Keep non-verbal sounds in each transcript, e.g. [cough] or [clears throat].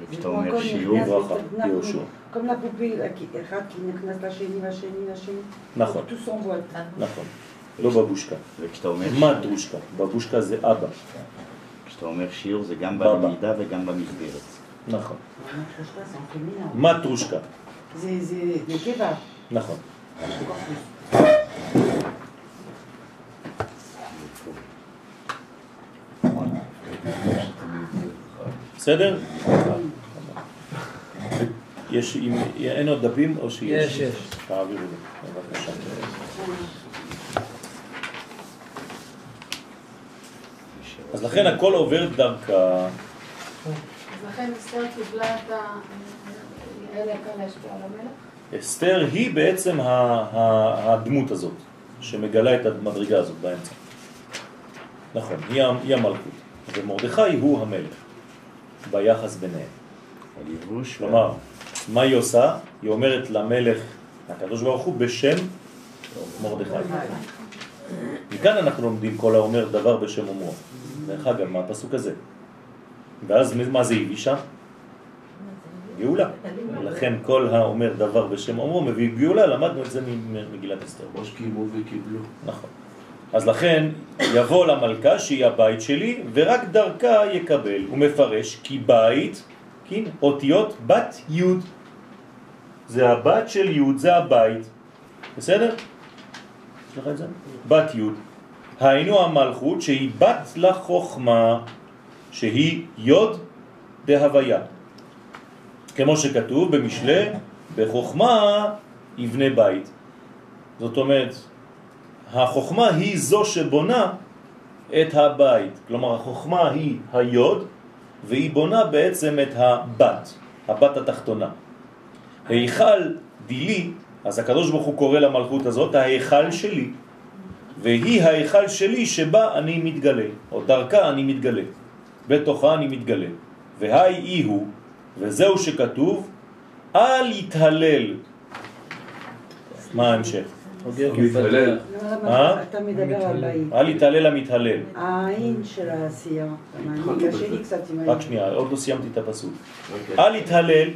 וכשאתה אומר שיעור ברכה, יהושע. comme la poupée, là, qui, אחד נכנס לשני, לשני, לשני. נכון. נכון. לא בבושקה. וכשאתה אומר מה דרושקה? בבושקה זה אבא. כשאתה אומר שיעור זה גם. בלמידה וגם במסגרת. נכון. מטרושקה, féminin. מטרושקה. זה זה נקבה. נכון. plus. בסדר? יש, אם אין עוד דפים או שיש? יש, יש. תעבירו לי, בבקשה. אז לכן הכל עובר דרכה. אז לכן אסתר קיבלה את ה... אלה כאן להשפיע על המלך? אסתר היא בעצם הדמות הזאת, שמגלה את המדרגה הזאת באמצע. נכון, היא המלכות. ומרדכי הוא המלך, ביחס ביניהם. הלבוש, כלומר, מה היא עושה? היא אומרת למלך, הקדוש ברוך הוא, בשם מרדכי. מכאן אנחנו לומדים כל האומר דבר בשם אומרו. דרך אגב, מה הפסוק הזה? ואז מה זה הביא שם? גאולה. לכן כל האומר דבר בשם אומרו מביא גאולה, למדנו את זה ממגילת אסתר. כמו שקיימו וקיבלו. נכון. אז לכן יבוא למלכה שהיא הבית שלי ורק דרכה יקבל. הוא מפרש כי בית, כן, אותיות בת י' זה הבת של י' זה הבית. בסדר? יש לך את זה? בת י' היינו המלכות שהיא בת לחוכמה שהיא יוד דהוויה. כמו שכתוב במשלי, בחוכמה יבנה בית. זאת אומרת, החוכמה היא זו שבונה את הבית. כלומר, החוכמה היא היוד, והיא בונה בעצם את הבת, הבת התחתונה. היכל דילי, אז הקדוש ברוך הוא קורא למלכות הזאת, ההיכל שלי, והיא ההיכל שלי שבה אני מתגלה, או דרכה אני מתגלה, בתוכה אני מתגלה. והי אי הוא, וזהו שכתוב, אל יתהלל. מה ההמשך? מתהלל. אה? אתה מדבר על בית. אל יתהלל המתהלל. העין של העשייה. אני קשה לי קצת עם רק העין. שנייה, עוד לא סיימתי את הפסוק. אוקיי. אל יתהלל,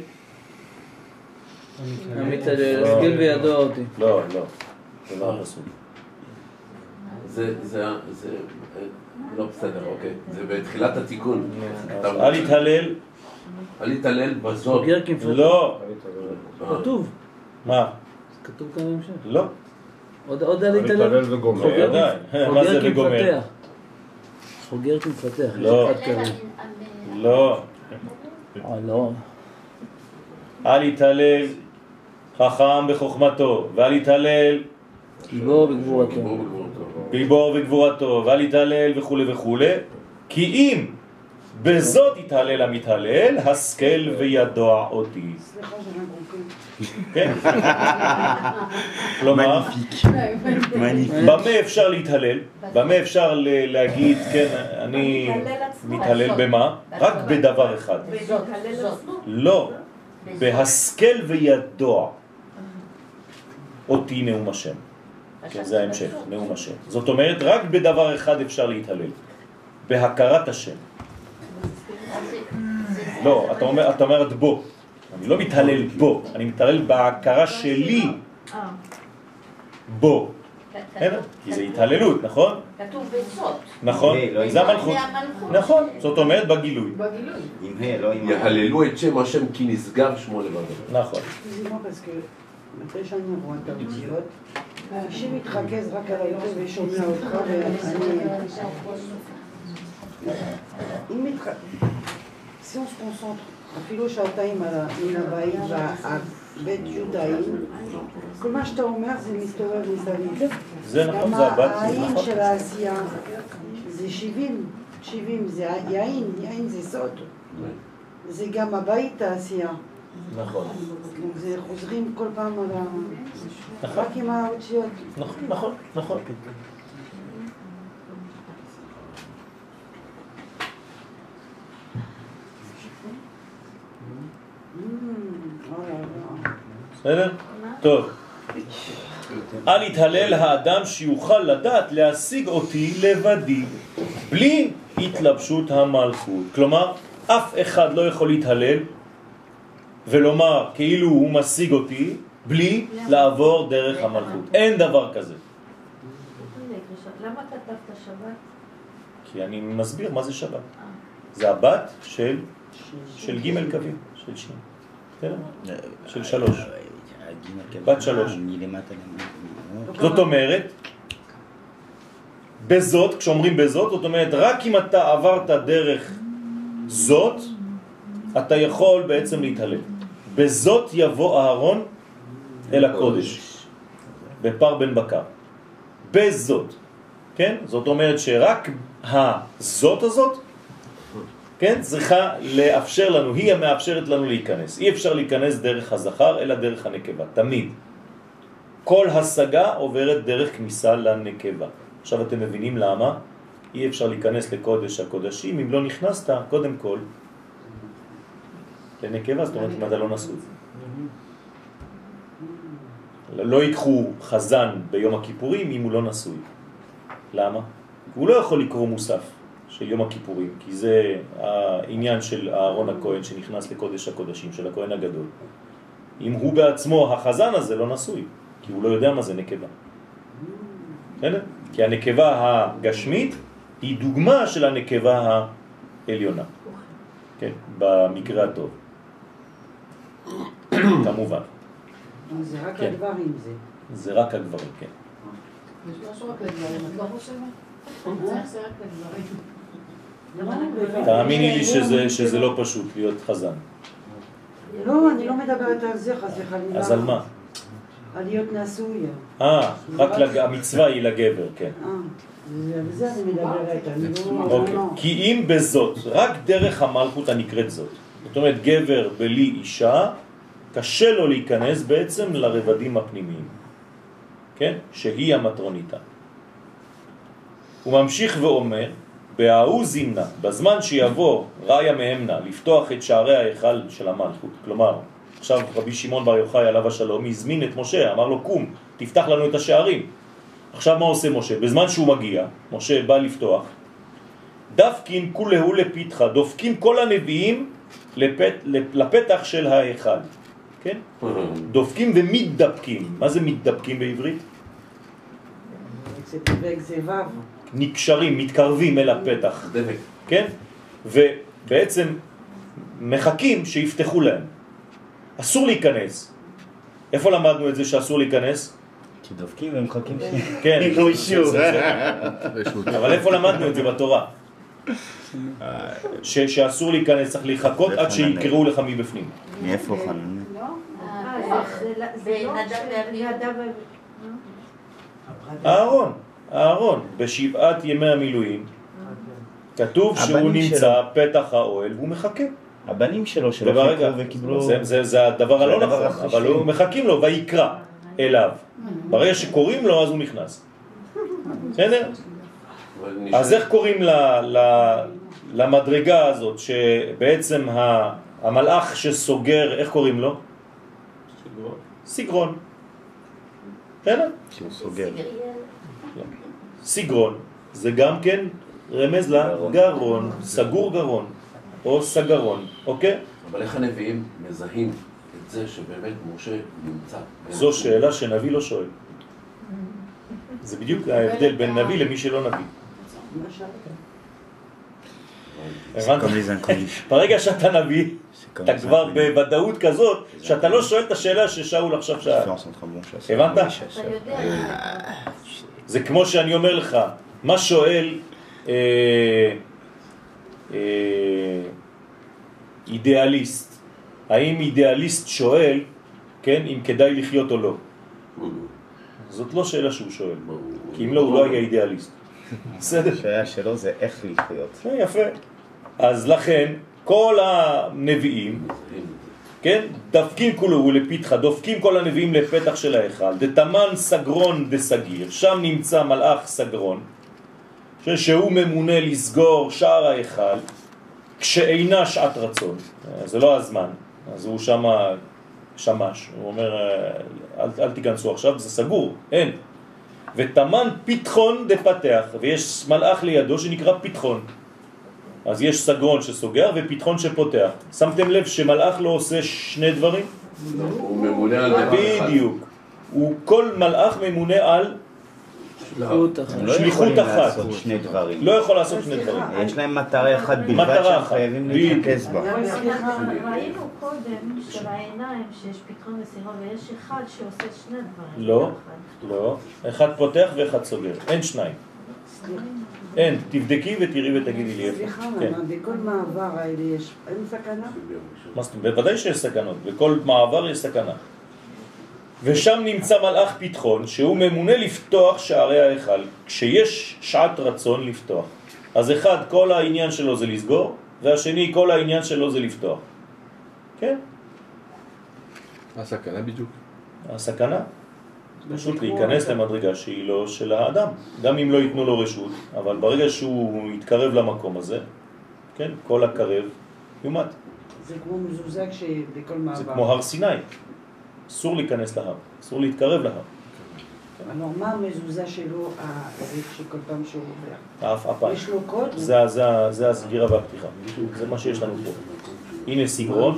המתהלל, הסגיל בידו אותי. לא, לא, זה לא הפסוק. זה, זה, זה, לא בסדר, אוקיי. זה בתחילת התיקון. אל יתהלל, אל יתעלל בזאת. לא, כתוב. מה? כתוב כאן בהמשך. לא, עוד. וגומר. חוגר- בוודאי. מה זה וגומר? חוגר כמפתח. לא. לא, אה, לא. אל יתהלל חכם בחוכמתו, ואל יתהלל גיבור בגבורתו. גיבור בגבורתו. ואל יתהלל וכו' וכו', כי אם בזאת יתהלל המתהלל, השכל וידוע אותי. כן? [laughs] כלומר. במה אפשר להתהלל? במה אפשר להגיד, כן, אני מתהלל במה? רק בדבר אחד. לא, בהשכל וידוע אותי נאום השם. כן, זה ההמשך, נאום השם. זאת אומרת, רק בדבר אחד אפשר להתהלל, בהכרת השם. לא, אתה אומר, אתה אומרת בו. אני לא מתהלל בו, אני מתהלל בהכרה שלי בו. בסדר? כי זה התהללות, נכון? כתוב בזאת. נכון, לא זה המלכות. נכון, זאת אומרת בגילוי. בגילוי. לא. יהללו את שם השם כי נשגב שמו לבדו. נכון. מתי שאני רואה את האותיות, מי מתרכז רק על העברית ושומע אותך ואני... אם מתח... se concentre אפילו שעתיים על המן הבית והבית י"עים, כל מה שאתה אומר זה מסתובב מסביב. זה נכון, גם זה הבת, העין נכון. של העשייה זה 70, 70 זה יין, יין זה סוד. זה גם הבית העשייה. נכון. חוזרים כל פעם על ה... נכון. רק עם האותיות. נכון, נכון, נכון. Mm. בסדר? טוב. אל יתהלל האדם שיוכל לדעת להשיג אותי לבדי, בלי התלבשות המלכות. כלומר, אף אחד לא יכול להתהלל ולומר כאילו הוא משיג אותי בלי לעבור דרך המלכות. אין דבר כזה. למה כתבת שבת? כי אני מסביר מה זה שבת. זה הבת של, של ג' קווים, של שין. בסדר? של שלוש. בת שלוש. למטה. זאת אומרת, בזאת, כשאומרים בזאת, זאת אומרת, רק אם אתה עברת דרך זאת, אתה יכול בעצם להתהלל. בזאת יבוא אהרון אל הקודש, בפר בן בקר. בזאת, כן? זאת אומרת שרק הזאת הזאת, כן, צריכה לאפשר לנו, היא המאפשרת לנו להיכנס. אי אפשר להיכנס דרך הזכר, אלא דרך הנקבה, תמיד. כל השגה עוברת דרך כניסה לנקבה. עכשיו אתם מבינים למה אי אפשר להיכנס לקודש הקודשים אם לא נכנסת קודם כל לנקבה, זאת אומרת אם אתה לא נשוי. לא ייקחו חזן ביום הכיפורים אם הוא לא נשוי. למה? הוא לא יכול לקרוא מוסף של יום הכיפורים, כי זה העניין של אהרון הכהן שנכנס לקודש הקודשים, של הכהן הגדול. אם הוא בעצמו, החזן הזה, לא נשוי, כי הוא לא יודע מה זה נקבה. בסדר? כי הנקבה הגשמית היא דוגמה של הנקבה העליונה. כן, במקרה הטוב. [coughs] כמובן. זה רק כן. הדברים זה. זה רק הגברים, כן. יש משהו רק לגברים, את לא חושבת? צריך זה רק לגברים. תאמיני לי שזה, שזה לא פשוט להיות חזן. לא, אני לא מדברת על זה, חס וחלילה. אז על מה? על להיות נשוי. אה, רק לג... המצווה היא לגבר, כן. אה, זה- אני מדברת, אני לא... אוקיי. לא. כי אם בזאת, רק דרך המלכות הנקראת זאת. זאת אומרת, גבר בלי אישה, קשה לו להיכנס בעצם לרבדים הפנימיים. כן? שהיא המטרוניתה. הוא ממשיך ואומר, בההוא זימנה, בזמן שיבוא ראיה מהמנה לפתוח את שערי ההיכל של המלכות, כלומר, עכשיו רבי שמעון בר יוחאי עליו השלום הזמין את משה, אמר לו קום, תפתח לנו את השערים. עכשיו מה עושה משה? בזמן שהוא מגיע, משה בא לפתוח, דפקין כולהו לפתחה, דופקים כל הנביאים לפת, לפתח של ההיכל, כן? דופקים ומתדפקים. מה זה מתדפקים בעברית? נקשרים, מתקרבים אל הפתח. כן? ובעצם מחכים שיפתחו להם. אסור להיכנס. איפה למדנו את זה שאסור להיכנס? כי דופקים והם מחכים ש... כן. אבל איפה למדנו את זה בתורה? ש- שאסור להיכנס, צריך לחכות עד שיקראו לך מבפנים. מאיפה חנן? לא? אה, זה לא אהרון, אהרון, בשבעת ימי המילואים, כתוב שהוא נמצא פתח האוהל והוא מחכה. הבנים שלו שלא וברגע, חיכו וקיבלו... זה, זה, זה הדבר הלא נכון. אבל הוא מחכים לו ויקרא אליו. ברגע שקוראים לו אז הוא נכנס. בסדר? אז איך קוראים למדרגה הזאת שבעצם המלאך שסוגר, איך קוראים לו? סיגרון. בסדר? שהוא סוגר. סיגרון זה גם כן רמז גרון. לגרון, סגור גרון או סגרון, אוקיי? אבל איך הנביאים מזהים את זה שבאמת משה נמצא? זו שאלה שנביא לא שואל. זה בדיוק ההבדל בין נביא למי שלא נביא. הבנת? comme les inconnus. ברגע שאתה נביא, אתה כבר. בוודאות כזאת, שאתה לא שואל את השאלה ששאול עכשיו שאל. הבנת? יודע, זה כמו שאני אומר לך, מה שואל אה, אה, אידיאליסט? האם אידיאליסט שואל, כן, אם כדאי לחיות או לא? זאת לא שאלה שהוא שואל, כי אם לא, הוא לא היה אידיאליסט. בסדר? השאלה שלו זה איך לחיות. אה, יפה. אז לכן, כל הנביאים, כן, דפקים כולו לפתחה, דופקים כל הנביאים לפתח של ההיכל, דתמן סגרון דסגיר, שם נמצא מלאך סגרון, שהוא ממונה לסגור שער ההיכל, כשאינה שעת רצון, אה, זה לא הזמן, אז הוא שם שמש, הוא אומר, אה, אל, אל תיכנסו עכשיו, זה סגור, אין. ותמן פתחון דפתח, ויש מלאך לידו שנקרא פתחון. אז יש סגרון שסוגר ופתחון שפותח. שמתם לב שמלאך לא עושה שני דברים? הוא ממונה על דבר אחד. בדיוק. כל מלאך ממונה על, שליחות אחת. הם לא שליחות אחת. לעשות שני דברים. לא יכול לעשות שני דברים. יש להם מטרה אחת בלבד שהם אחת. חייבים. להתרכז בה. סליחה, ראינו קודם שבעיניים שיש פתחון וסירה ויש אחד שעושה שני דברים. לא. לא. אחד פותח ואחד סוגר. אין שניים. אין. תבדקי ותראי ותגידי לי איפה. סליחה, כן. בכל מעבר האלה יש, אין סכנה? בוודאי שיש סכנות, בכל מעבר יש סכנה. ושם נמצא מלאך פתחון שהוא ממונה לפתוח שערי ההיכל כשיש שעת רצון לפתוח. אז אחד, כל העניין שלו זה לסגור, והשני, כל העניין שלו זה לפתוח. כן, הסכנה בדיוק. הסכנה. פשוט להיכנס למדרגה שהיא לא של האדם. גם אם לא ייתנו לו רשות, אבל ברגע שהוא יתקרב למקום הזה, כן, כל הקרב יומת. זה כמו מזוזה כשבכל מעבר. זה כמו הר סיני. אסור להיכנס להר, אסור להתקרב להר. כלומר, מה המזוזה שלו, ה- זה שכל פעם שהוא עובר? האף אפיים. יש לו קוד? זה, הסגירה והפתיחה. זה מה שיש לנו פה. הנה סגרון,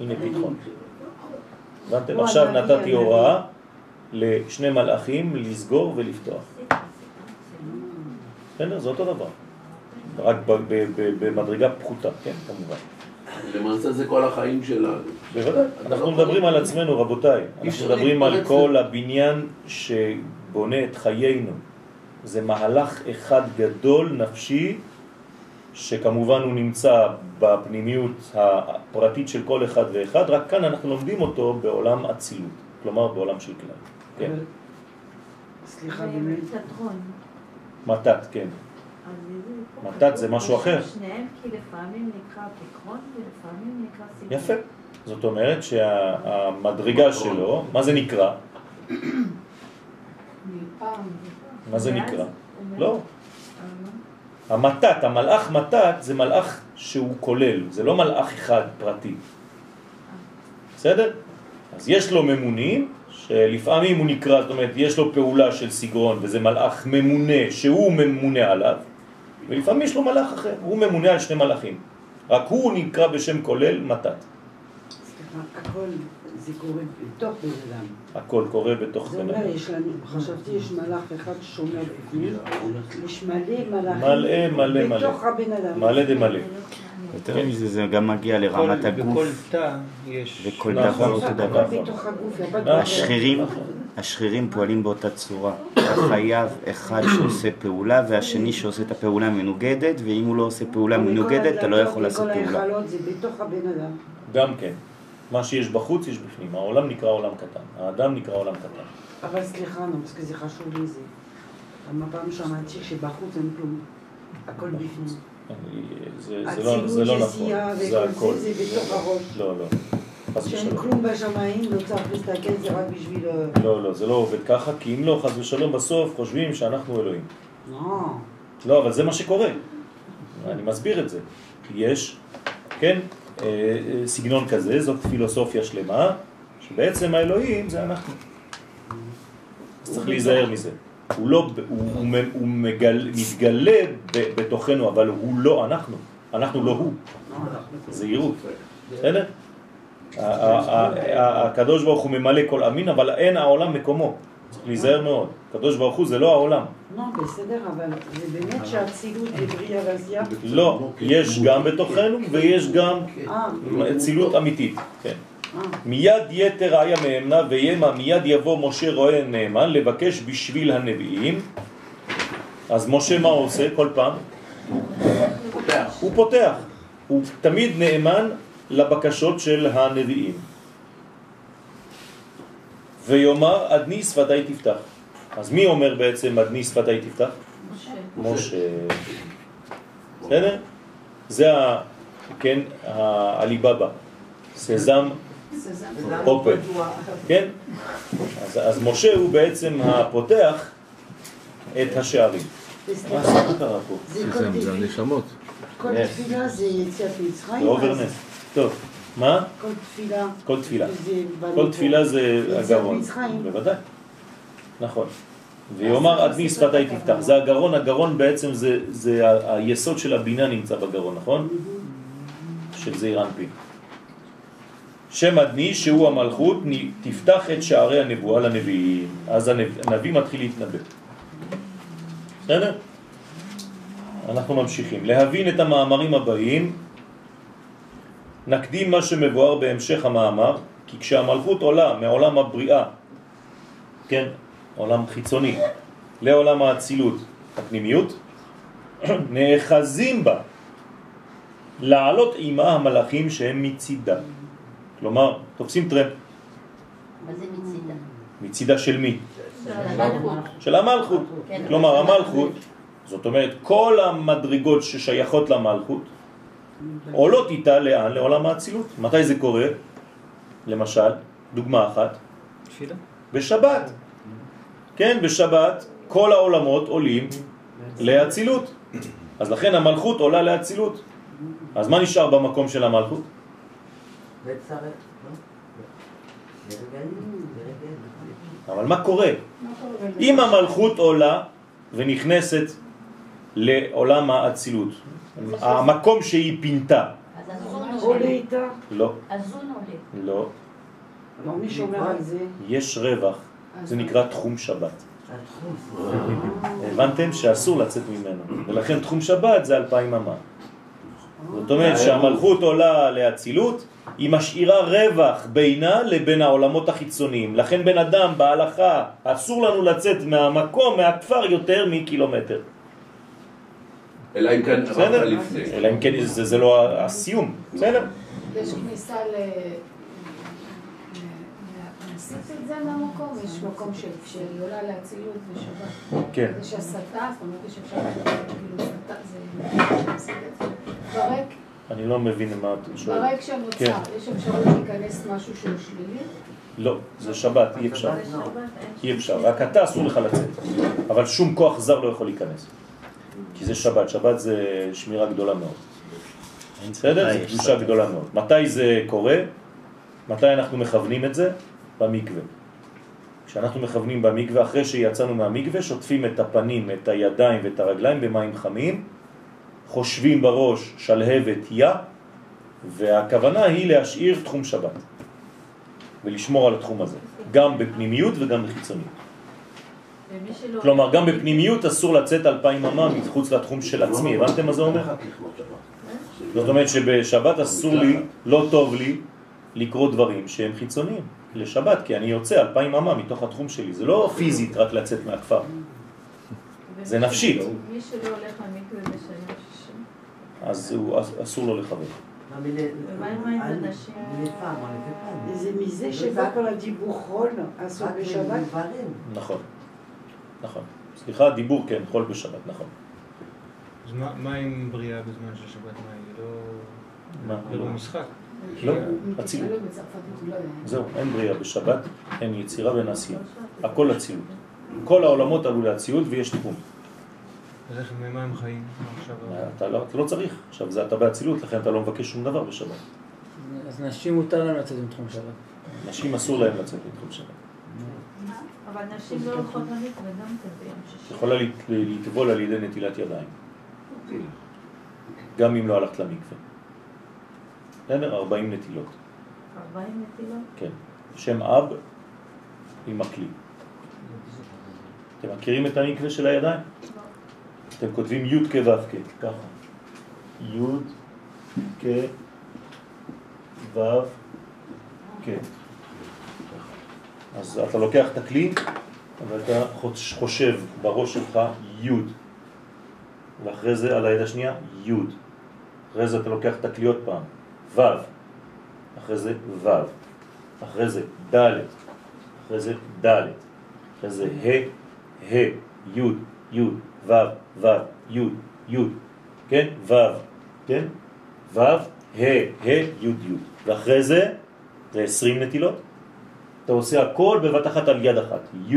הנה פתחון. הבנתם? עכשיו נתתי. הוראה לשני מלאכים לסגור ולפתוח. בסדר? זה אותו דבר. רק במדרגה פחותה, כן, כמובן. למעשה זה כל החיים שלנו. בוודאי. אנחנו מדברים על עצמנו, רבותיי. אנחנו מדברים על כל הבניין שבונה את חיינו. זה מהלך אחד גדול נפשי, שכמובן הוא נמצא בפנימיות הפרטית של כל אחד ואחד, רק כאן אנחנו לומדים אותו בעולם אצילות, כלומר בעולם של כלל. כן, סליחה, באמת. מתת, כן. מתת זה משהו אחר. שניהם כי לפעמים נקרא פתחון ולפעמים נקרא סיפור. יפה. זאת אומרת שהמדרגה שלו, מה זה נקרא? מה זה נקרא? לא. המתת, המלאך מתת זה מלאך שהוא כולל, זה לא מלאך אחד פרטי. בסדר? אז יש לו ממונים, שלפעמים הוא נקרא, זאת אומרת, יש לו פעולה של סגרון, וזה מלאך ממונה שהוא ממונה עליו, ולפעמים יש לו מלאך אחר, הוא ממונה על שני מלאכים. רק הוא נקרא בשם כולל מתת. סליחה, הכל זה קורה בתוך בן אדם. הכל קורה בתוך זה בן אומר, אדם. יש לנו, חשבתי יש מלאך אחד שומר בפנים, יש מלא מלאכים. מלא, מלא, מלא. בתוך הבן אדם. מלא דמלא. יותר מזה, זה גם מגיע לרמת בכל- הגוף, בכל תא יש... וכל נכון. דבר אותו דבר. הגוף, הכל נכון. השרירים, השרירים פועלים באותה צורה. אתה חייב אחד שעושה פעולה והשני שעושה את הפעולה מנוגדת, ואם הוא לא עושה פעולה מנוגדת, אתה לא יכול לעשות פעולה. ההיכלות זה בתוך הבן אדם. גם כן. מה שיש בחוץ יש בפנים. העולם נקרא עולם קטן. האדם נקרא עולם קטן. אבל סליחה, נו, כי זה חשוב לי זה. כמה פעם שמעתי שבחוץ אין כלום. הכל בפנים. זה, לא, לא נכון. זה וכל הכל. זה, זה בתוך הראש. לא, לא. חס שאין ושלום. כלום בשמיים, לא צריך להסתכל, זה רק בשביל... אה, לא, לא, זה לא עובד ככה, כי אם לא, חס ושלום, בסוף חושבים שאנחנו אלוהים. לא. לא, אבל זה מה שקורה. אני מסביר את זה. יש, כן, אה, אה, סגנון כזה, זאת פילוסופיה שלמה, שבעצם האלוהים זה אנחנו. אז צריך להיזהר מזה. הוא לא, הוא, הוא, הוא מגל, מתגלה בתוכנו, אבל הוא לא אנחנו. אנחנו לא הוא. לא. זהירות. בסדר? הקדוש ברוך הוא ממלא כל אמין, אבל אין העולם מקומו. צריך להיזהר מאוד. הקדוש ברוך הוא זה לא העולם. לא, בסדר, אבל זה באמת שהאצילות זה בריאה ועשייה. לא, יש גם בתוכנו ויש גם אה, אצילות אמיתית. כן. אה. מיד יתר היה מאמנה וימה, מיד יבוא משה רואה נאמן לבקש בשביל הנביאים. אז משה מה הוא עושה כל פעם? הוא פותח. הוא תמיד נאמן לבקשות של הנביאים. ויאמר עדני שפתי תפתח. אז מי אומר בעצם עדני שפתי תפתח? משה. בסדר? זה ה... כן, העליבאבא. סזם אופן. כן? אז, אז משה הוא בעצם הפותח את השערים. מה קרה פה? זה הנשמות. כל תפילה זה יציאת מצרים. זה אובר אז נס. טוב, מה? כל תפילה. כל תפילה. כל תפילה. זה הגרון. בוודאי. נכון. ויאמר עד מי שפתי תפתח. זה הגרון, הגרון בעצם זה, היסוד של הבינה נמצא בגרון, נכון? של זעיר אנפין. שם אדני שהוא המלכות תפתח את שערי הנבואה לנביאים. אז הנב- הנביא מתחיל להתנבא. בסדר? אנחנו ממשיכים. להבין את המאמרים הבאים, נקדים מה שמבואר בהמשך המאמר, כי כשהמלכות עולה מעולם הבריאה, כן, עולם חיצוני, לעולם האצילות, הפנימיות, [clears throat] נאחזים בה לעלות עימה המלאכים שהם מצידה. כלומר, תופסים טרמפ. מה זה מצידה? מצידה של מי? המלכות. של המלכות. כן, כלומר, המלכות, זאת אומרת, כל המדרגות ששייכות למלכות עולות איתה לאן? לעולם האצילות. מתי זה קורה? למשל, דוגמה אחת, תפילה. בשבת. כן, בשבת כל העולמות עולים לאצילות. אז לכן המלכות עולה לאצילות. אז מה נשאר במקום של המלכות? לא? אבל מה קורה? מה קורה? אם המלכות עולה ונכנסת לעולם האצילות, המקום שהיא פינתה, אז הזון עולה. איתה, לא, הזון עולה. לא, לא מי שומר על זה. יש רווח, זה נקרא תחום שבת. [laughs] הבנתם שאסור לצאת ממנו, ולכן תחום שבת זה אלפיים אמה. זאת אומרת שהמלכות עולה לאצילות, היא משאירה רווח בינה לבין העולמות החיצוניים. לכן בן אדם בהלכה אסור לנו לצאת מהמקום, מהכפר יותר מקילומטר. אלא אם כן? עברת לפני. אלא אם כן זה, זה לא הסיום, בסדר? יש כניסה ל... עשית את זה מהמקום? יש מקום שהיא עולה לאצילות בשבת. כן. יש הסתה, זאת אומרת יש אפשר כאילו הסתה, זה... ברק, אני לא מבין מה את שואלת. ברק שמוצר, כן. יש אפשרות להיכנס משהו שהוא שלילי? לא, זה שבת, אי אפשר. אי אפשר, רק אתה אסור לך לצאת. אבל שום כוח זר לא יכול להיכנס. כי זה שבת, שבת זה שמירה גדולה מאוד. בסדר? זו יש קדושה? גדולה מאוד. מתי זה קורה? מתי אנחנו מכוונים את זה? במקווה. כשאנחנו מכוונים במקווה, אחרי שיצאנו מהמקווה, שוטפים את הפנים, את הידיים ואת הרגליים במים חמים, חושבים בראש שלהבת יא, והכוונה היא להשאיר תחום שבת. ולשמור על התחום הזה, גם בפנימיות וגם בחיצוניות. כלומר, גם בפנימיות אסור לצאת אלפיים אמה מחוץ לתחום של עצמי, הבנתם מה זה אומר? זאת אומרת שבשבת אסור לי, לא טוב לי, לקרוא דברים שהם חיצוניים לשבת, כי אני יוצא אלפיים אמה מתוך התחום שלי, זה לא פיזית רק לצאת מהכפר, זה נפשית, מי שלא הולך למקווה בשנה שישי. אז אסור לו לכוון. זה מזה שבא כל הדיבור חול, אסור בשבת. נכון, נכון. סליחה, דיבור כן, חול בשבת, נכון. אז מה- מה עם בריאה בזמן של שבת? מה, היא לא... מה? זה לא משחק. לא, אצילות. לא. זהו, אין בריאה בשבת, אין יצירה ואין עשייה. הכל אצילות. כל העולמות עלו לאצילות ויש תחום. אז איך, ממה הם חיים? אתה לא, אתה לא צריך. עכשיו, זה אתה באצילות, לכן אתה לא מבקש שום דבר בשבת. אז נשים מותר להם לצאת עם תחום שבת. נשים אסור להם לצאת לתחום שבת. אבל נשים לא הולכות למקווה גם כן ביום שישי. יכולה לטבול על ידי נטילת ידיים. גם אם לא הלכת למקווה. בסדר? 40 נטילות. 40 נטילות? כן. שם אב עם הכלי. אתם מכירים את המקווה של הידיים? אתם כותבים י' כ' ו' כ', ככה. י' כ' ו' כ'. אז אתה לוקח את הכלי ואתה חוש- חושב בראש שלך י' ואחרי זה על היד השנייה י' אחרי זה אתה לוקח את הכלי עוד פעם ו' אחרי זה ו' אחרי זה ד' אחרי זה ד' אחרי זה ה' ה' י' י' ו' ו' י' י' כן? ו' כן? ו' ה' ה' י' י' ואחרי זה זה 20 נטילות אתה עושה הכל בבת אחת על יד אחת י'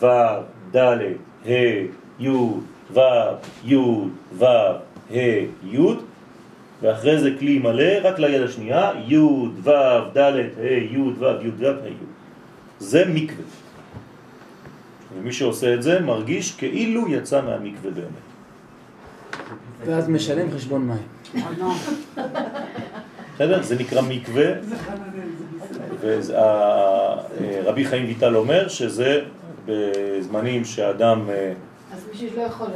ו' ד' ה' י' ו' י' ו' ה' י' ואחרי זה כלי מלא רק ליד השנייה י' ו' ד' ה' י' ו' י' ו' ה' י' זה מקווה ומי שעושה את זה מרגיש כאילו יצא מהמקווה באמת. ואז משלם חשבון מים. בסדר? זה נקרא מקווה, ורבי חיים ויטל אומר שזה בזמנים שאדם אה,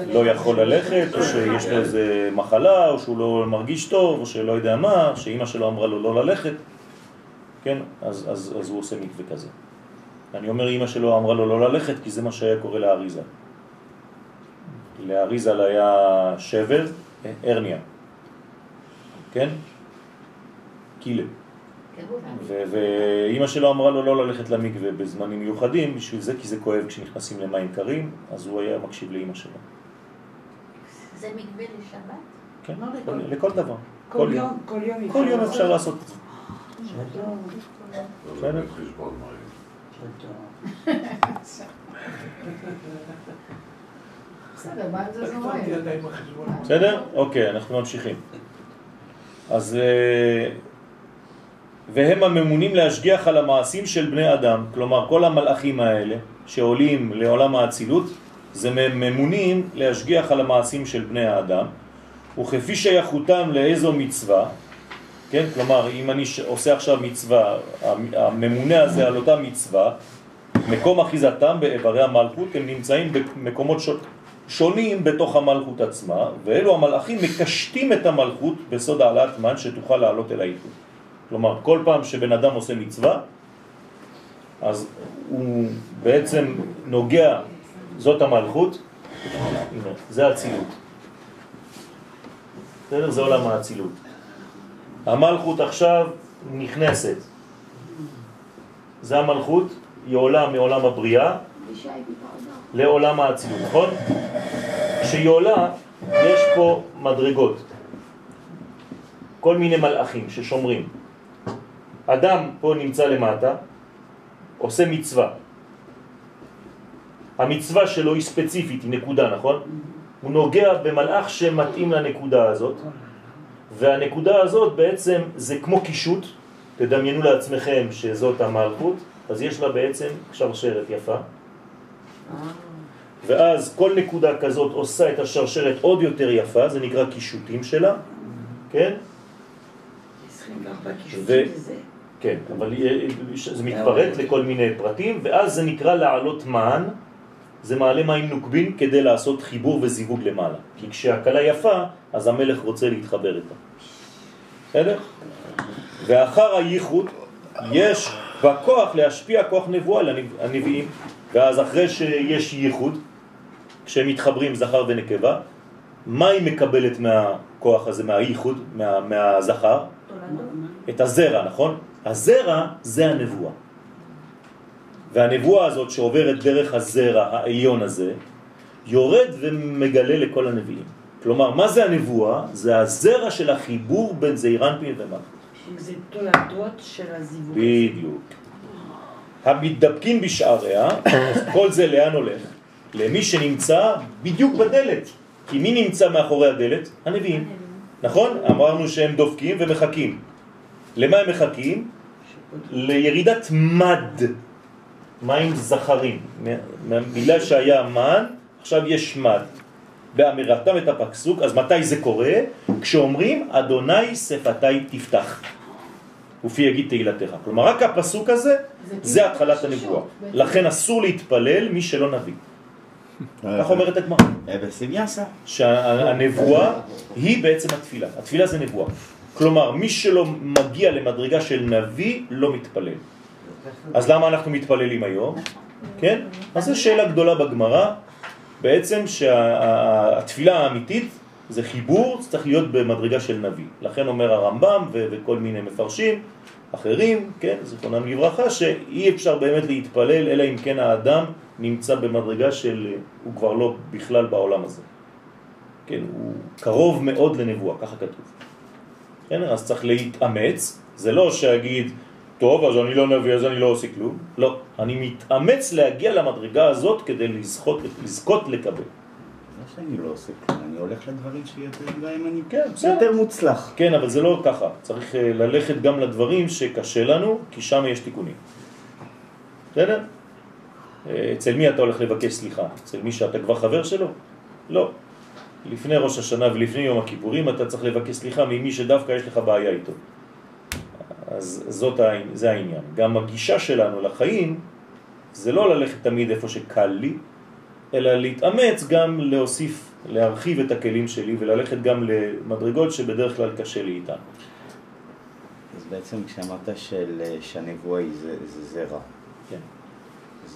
לא. לא יכול ללכת, או שיש לו איזה מחלה, או שהוא לא מרגיש טוב, או שלא יודע מה, שאימא שלו אמרה לו לא ללכת, כן? אז, אז, אז הוא עושה מקווה כזה. אני אומר, אימא שלו אמרה לו לא ללכת, כי זה מה שהיה קורה לאריזה. לאריזה היה שבר, הרניה, כן? קילה. ואימא שלו אמרה לו לא ללכת למקווה בזמנים מיוחדים בשביל זה, כי זה כואב כשנכנסים למים קרים, אז הוא היה מקשיב לאימא שלו. זה מקווה לשבת? כן, לא כל- לכל- לכל דבר. כל יום, כל יום כל יום. אפשר לעשות את זה. מים. בסדר? אוקיי, אנחנו ממשיכים. אז... והם הממונים להשגיח על המעשים של בני אדם, כלומר כל המלאכים האלה שעולים לעולם האצילות, זה ממונים להשגיח על המעשים של בני האדם, וכפי שייכותם לאיזו מצווה, כן, כלומר אם אני עושה עכשיו מצווה, המ- הממונה הזה על אותה מצווה, מקום אחיזתם באיברי המלכות, הם נמצאים במקומות שונים בתוך המלכות עצמה, ואלו המלאכים מקשטים את המלכות בסוד העלאת מן שתוכל לעלות אל האיחוד. כלומר, כל פעם שבן אדם עושה מצווה, אז הוא בעצם נוגע, זאת המלכות, הנה, זה הצילות. בסדר? זה עולם האצילות. המלכות עכשיו נכנסת. זה המלכות, היא עולה מעולם הבריאה לעולם האצילות, נכון? כשהיא עולה, יש פה מדרגות. כל מיני מלאכים ששומרים. אדם פה נמצא למטה, עושה מצווה. המצווה שלו היא ספציפית, היא נקודה, נכון? הוא נוגע במלאך שמתאים לנקודה הזאת, והנקודה הזאת בעצם זה כמו קישוט, תדמיינו לעצמכם שזאת המלכות, אז יש לה בעצם שרשרת יפה, ואז כל נקודה כזאת עושה את השרשרת עוד יותר יפה, זה נקרא קישוטים שלה, כן? 24 ו-. כן, אבל זה מתפרט לכל מיני פרטים, ואז זה נקרא לעלות מן, זה מעלה מים נוקבים כדי לעשות חיבור וזיווג למעלה. כי כשהקלה יפה, אז המלך רוצה להתחבר איתה. בסדר? ואחר הייחוד יש בכוח להשפיע כוח נבואה לנביאים, ואז אחרי שיש ייחוד, כשהם מתחברים זכר ונקבה, מה היא מקבלת מהכוח הזה, מהייחוד, מה, מהזכר? את הזרע, נכון? הזרע זה הנבואה. והנבואה הזאת שעוברת דרך הזרע העליון הזה, יורד ומגלה לכל הנביאים. כלומר, מה זה הנבואה? זה הזרע של החיבור בין זעירנפין ומלכות. זה תולדות של הזיווג. בדיוק. המתדבקים בשעריה, כל זה לאן הולך? למי שנמצא בדיוק בדלת. כי מי נמצא מאחורי הדלת? הנביאים. נכון? אמרנו שהם דופקים ומחכים. למה הם מחכים? לירידת מד, מים זכרים. בגלל שהיה מן, עכשיו יש מד. באמירתם את הפסוק, אז מתי זה קורה? כשאומרים, אדוני שפתי תפתח. ופי יגיד תהילתך. כלומר, רק הפסוק הזה, זה התחלת הנבואה. לכן אסור להתפלל מי שלא נביא. כך אומרת הגמרא. שהנבואה היא בעצם התפילה. התפילה זה נבואה. כלומר, מי שלא מגיע למדרגה של נביא לא מתפלל. אז למה אנחנו מתפללים היום? כן? אז זו שאלה גדולה בגמרא. בעצם שהתפילה האמיתית זה חיבור, צריך להיות במדרגה של נביא. לכן אומר הרמב"ם וכל מיני מפרשים אחרים, כן, זכרונם לברכה, שאי אפשר באמת להתפלל אלא אם כן האדם נמצא במדרגה של, הוא כבר לא בכלל בעולם הזה. כן, הוא קרוב מאוד לנבואה, ככה כתוב. כן, אז צריך להתאמץ, זה לא שאגיד, טוב, אז אני לא נביא, אז אני לא עושה כלום. לא, אני מתאמץ להגיע למדרגה הזאת כדי לזכות, לזכות לקבל. לא שאני לא עושה כלום, אני הולך לדברים שיותר בהם אני כן. יותר מוצלח. כן, אבל זה לא ככה. צריך אה, ללכת גם לדברים שקשה לנו, כי שם יש תיקונים. בסדר? אה, אצל מי אתה הולך לבקש סליחה? אצל מי שאתה כבר חבר שלו? לא. לפני ראש השנה ולפני יום הכיפורים אתה צריך לבקש סליחה ממי שדווקא יש לך בעיה איתו. אז זאת, זה העניין. גם הגישה שלנו לחיים זה לא ללכת תמיד איפה שקל לי, אלא להתאמץ גם להוסיף, להרחיב את הכלים שלי וללכת גם למדרגות שבדרך כלל קשה לי איתן. אז בעצם כשאמרת של, אה, שהנבואה היא זה, זה זרע, כן.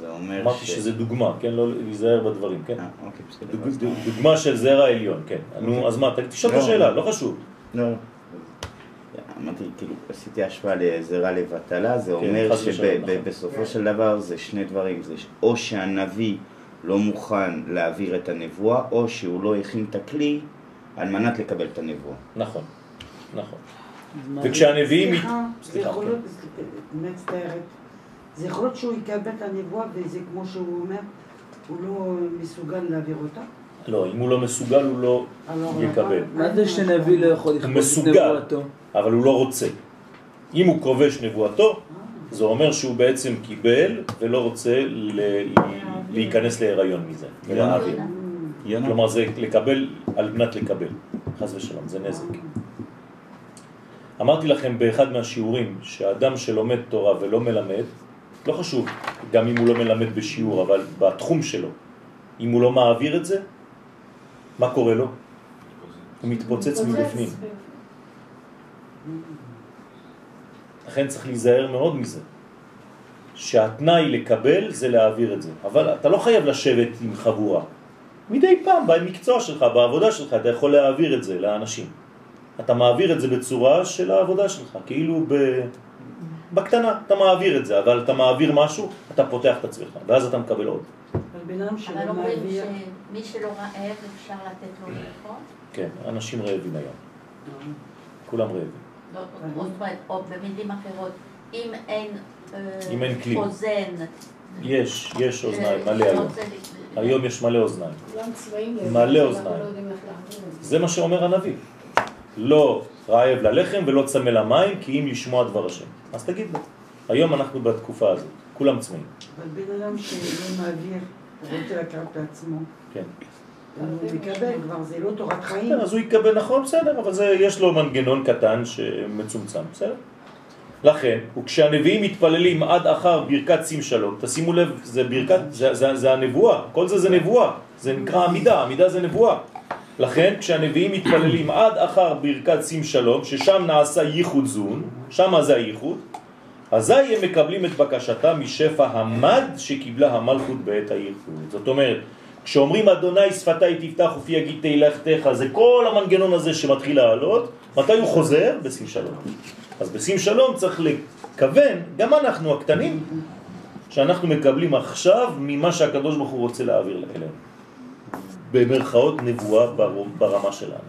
זה אומר אמרתי שזה דוגמה, כן? לא להיזהר בדברים, כן? אה, אוקיי, בסדר. דוג- אז דוג- דוגמה של זרע עליון, כן. נו, אוקיי. אז מה, תשאל את לא. השאלה, לא חשוב. לא. אמרתי, כאילו, עשיתי השוואה לזרע לבטלה, זה כן, אומר ושלום, נכון. שבסופו של דבר זה שני דברים, זה ש- או שהנביא לא מוכן להעביר את הנבואה, או שהוא לא הכין את הכלי על מנת לקבל את הנבואה. נכון, נכון. וכשהנביאים... סליחה, זה סליחה, יכול. להיות, מצטערת, זה יכול להיות שהוא יקבל את הנבואה וזה כמו שהוא אומר, הוא לא מסוגל להעביר אותה? לא, אם הוא לא מסוגל הוא לא alors יקבל. là-bas, מה זה שנביא לא יכול לכבוש את מסוגל, נבואתו? אבל הוא לא רוצה. אם הוא כובש נבואתו, זה אומר שהוא בעצם קיבל ולא רוצה להיכנס להיריון מזה? כלומר זה לקבל על מנת לקבל, חס ושלום, זה נזק. אמרתי לכם באחד מהשיעורים שהאדם שלומד תורה ולא מלמד, לא חשוב גם אם הוא לא מלמד בשיעור, אבל בתחום שלו, אם הוא לא מעביר את זה, מה קורה לו? הוא מתפוצץ מבפנים. לכן צריך להיזהר מאוד מזה. שהתנאי לקבל זה להעביר את זה. אבל אתה לא חייב לשבת עם חבורה. מדי פעם במקצוע שלך, בעבודה שלך, אתה יכול להעביר את זה לאנשים. אתה מעביר את זה בצורה של העבודה שלך, כאילו ב... בקטנה, אתה מעביר את זה, אבל אתה מעביר משהו, אתה פותח את עצמך, ואז אתה מקבל עוד. אבל אומרים שמי שלא רעב אפשר לתת לו לאכול? כן, אנשים רעבים היום. כולם רעבים. לא, זאת אומרת, או במילים אחרות, אם אין אה. חוזן, יש, יש אוזניים, אה, מלא היום. רוצה ל- היום יש מלא אוזניים. כולם צבעים לב, מלא אוזניים. לא זה. זה מה שאומר הנביא. לא רעב ללחם ולא צמא למים, כי אם לשמוע דבר השם. אז תגיד לו. היום אנחנו בתקופה הזאת, כולם צמאים. אבל בן אדם שלא מעביר, רוצה לקחת בעצמו, כן. הוא מקבל כבר, זה לא תורת חיים. כן, אז הוא יקבל נכון, בסדר, אבל זה, יש לו מנגנון קטן שמצומצם, בסדר? לכן, וכשהנביאים מתפללים עד אחר ברכת שים שלום, תשימו לב, זה ברכת, זה, זה, זה הנבואה, כל זה זה נבואה, זה נקרא עמידה, עמידה זה נבואה. לכן, כשהנביאים מתפללים עד אחר ברכת שים שלום, ששם נעשה ייחוד זון, שם זה הייחוד, אזי הם מקבלים את בקשתם משפע המד שקיבלה המלכות בעת הייחוד. זאת אומרת, כשאומרים אדוני שפתי תפתח ופי יגיד תהילתך, זה כל המנגנון הזה שמתחיל לעלות, מתי הוא חוזר? בשים שלום. אז בשים שלום צריך לכוון, גם אנחנו הקטנים, שאנחנו מקבלים עכשיו ממה שהקדוש ברוך הוא רוצה להעביר אלינו. במרכאות נבואה בר- ברמה שלנו.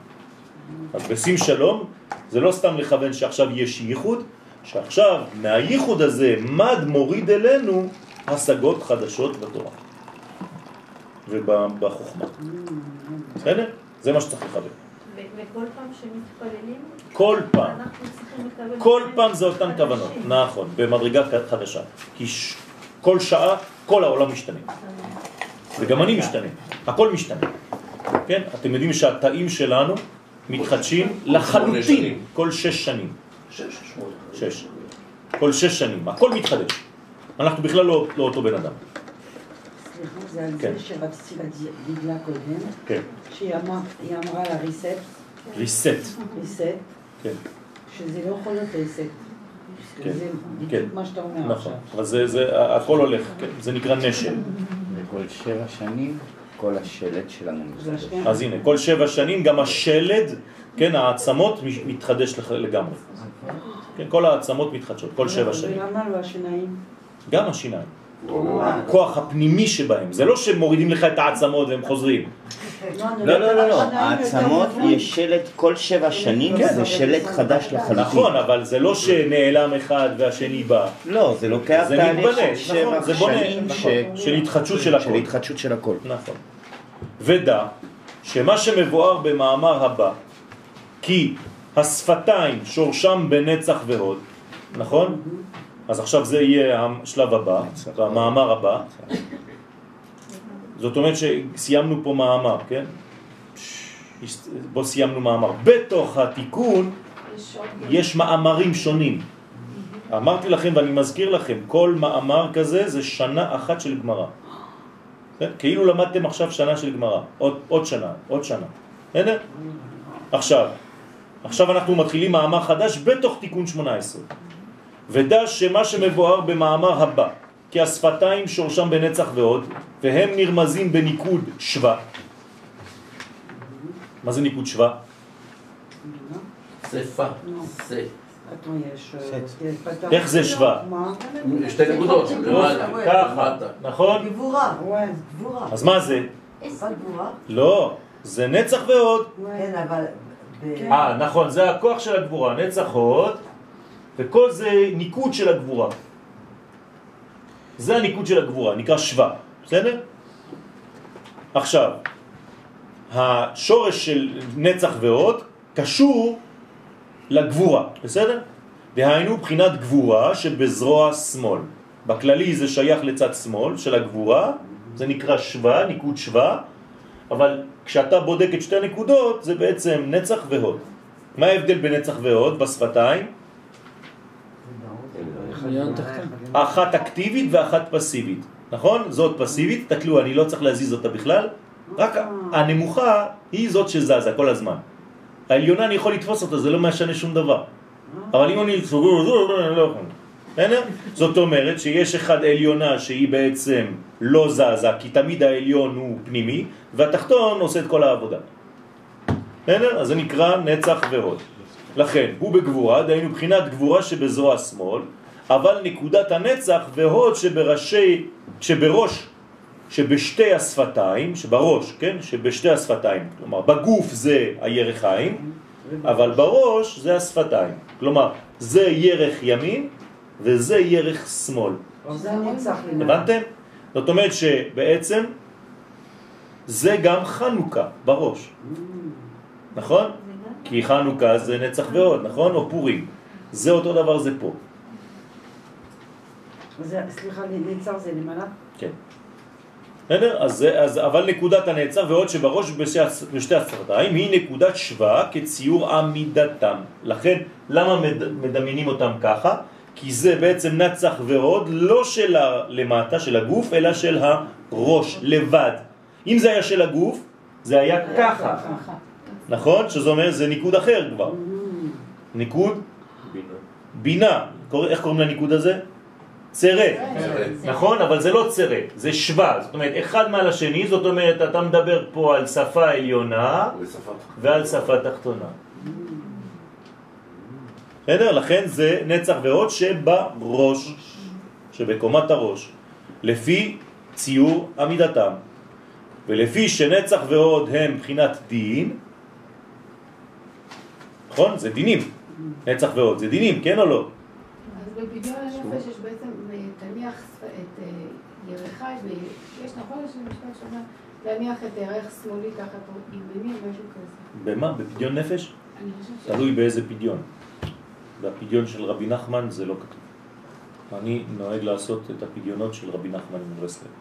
אז בשים שלום זה לא סתם לכוון שעכשיו יש ייחוד, שעכשיו מהייחוד הזה מד מוריד אלינו השגות חדשות בתורה ובחוכמה. בסדר? זה מה שצריך לכוון. וכל פעם שמתפללים, כל פעם. כל פעם זה אותן. כוונות, נכון, במדרגה חדשה. כי. כל שעה, כל העולם משתנה. וגם אני משתנה, הכל משתנה. כן, אתם יודעים שהתאים שלנו מתחדשים לחלוטין. כל שש שנים. שש. כל שש שנים, הכל מתחדש. אנחנו בכלל לא, לא אותו בן אדם. סליחה, זה על כן. זה שרציתי להגיד לה קודם, כן. שהיא היא אמרה לה ריסט, ריסט. ריסט, כן, שזה לא יכול להיות ריסט. כן, זה כן. מה שאתה אומר נכון. עכשיו. אבל זה, זה, הכל הולך, כן. זה נקרא נשל. וכל שבע שנים כל השלד שלנו מתחדש. אז הנה, כל שבע שנים גם השלד, כן, העצמות מתחדש לגמרי. כן, כל העצמות מתחדשות, כל שבע שנים. ולמה לא השיניים? גם השיניים. הכוח הפנימי שבהם. זה לא שמורידים לך את העצמות והם חוזרים. לא, לא, לא, לא, העצמות. יש שלד כל שבע שנים, כן. זה שלד חדש לחלוטין. נכון, אבל זה לא שנעלם אחד והשני בא. לא, זה לוקח זה תהליך של נכון, שבע שנים נכון, ש- של התחדשות של הכל. של התחדשות של הכל. נכון. ודע שמה שמבואר במאמר הבא, כי השפתיים שורשם בנצח והוד, נכון? אז עכשיו זה יהיה השלב הבא, במאמר הבא, זאת אומרת שסיימנו פה מאמר, כן? בוא סיימנו מאמר. בתוך התיקון יש מאמרים שונים. אמרתי לכם ואני מזכיר לכם, כל מאמר כזה זה שנה אחת של גמרא. כן? כאילו למדתם עכשיו שנה של גמרא, עוד, עוד שנה, עוד שנה. בסדר? עכשיו, עכשיו אנחנו מתחילים מאמר חדש בתוך תיקון 18. ודע שמה שמבואר במאמר הבא, כי השפתיים שורשם בנצח ועוד, והם נרמזים בניקוד שווה. מה זה ניקוד שווה? שפה. אה, איך זה שווה? שתי נקודות. ככה, למטה. נכון? גבורה, גבורה. אז מה זה? לא, זה נצח ועוד. כן, אבל... אה, נכון, זה הכוח של הגבורה, נצח עוד, וכל זה ניקוד של הגבורה. זה הניקוד של הגבורה, נקרא שווה, בסדר? עכשיו, השורש של נצח ועוד קשור לגבורה, בסדר? דהיינו בחינת גבורה שבזרוע שמאל. בכללי זה שייך לצד שמאל של הגבורה, זה נקרא שווה, ניקוד שווה, אבל כשאתה בודק את שתי הנקודות זה בעצם נצח והוד. מה ההבדל בין נצח והוד בשפתיים? אחת אקטיבית ואחת פסיבית, נכון? זאת פסיבית, תקלו, אני לא צריך להזיז אותה בכלל, רק הנמוכה היא זאת שזזה כל הזמן. העליונה אני יכול לתפוס אותה, זה לא משנה שום דבר. אבל אם אני אני לא יכול. בסדר? זאת אומרת שיש אחד עליונה שהיא בעצם לא זזה, כי תמיד העליון הוא פנימי, והתחתון עושה את כל העבודה. בסדר? אז זה נקרא נצח והוד. לכן, הוא בגבורה, דהיינו בחינת גבורה שבזרוע שמאל, אבל נקודת הנצח והוד שבראשי, שבראש, שבשתי השפתיים, שבראש, כן? שבשתי השפתיים. כלומר, בגוף זה הירחיים, אבל בראש זה השפתיים. כלומר, זה ירך ימין וזה ירך שמאל. הבנתם? זאת אומרת שבעצם זה גם חנוכה בראש, נכון? כי חנוכה זה נצח ועוד, נכון? או פורים. זה אותו דבר זה פה. זה- סליחה, נצח זה למעלה? כן. בסדר? אז, אז, אבל נקודת הנצח ועוד שבראש בשתי, השפתיים היא נקודת שווה כציור עמידתם. לכן, למה מד, מדמיינים אותם ככה? כי זה בעצם נצח ועוד לא של למטה, של הגוף, אלא של הראש, לבד. אם זה היה של הגוף, זה היה ככה. נכון? שזה אומר, זה ניקוד אחר כבר. ניקוד בינה. בינה. איך קוראים לניקוד הזה? צרה. נכון? אבל זה לא צרה, זה שווה. זאת אומרת, אחד מעל השני, זאת אומרת, אתה מדבר פה על שפה עליונה ועל שפה תחתונה. בסדר? לכן זה נצח ועוד שבראש, שבקומת הראש, לפי ציור עמידתם. ולפי שנצח ועוד הם בחינת דין, נכון? זה דינים. נצח ועוד, זה דינים, כן או לא? בפדיון הנפש יש בעצם, אה, תניח את אה, ירחי, ויש נכון יש משפט שאומר, להניח את ירך שמאלי תחת ימיני, משהו כזה. במה? בפדיון נפש? תלוי באיזה פדיון. בפדיון של רבי נחמן זה לא כתוב. אני נוהג לעשות את הפדיונות של רבי נחמן מברסלב.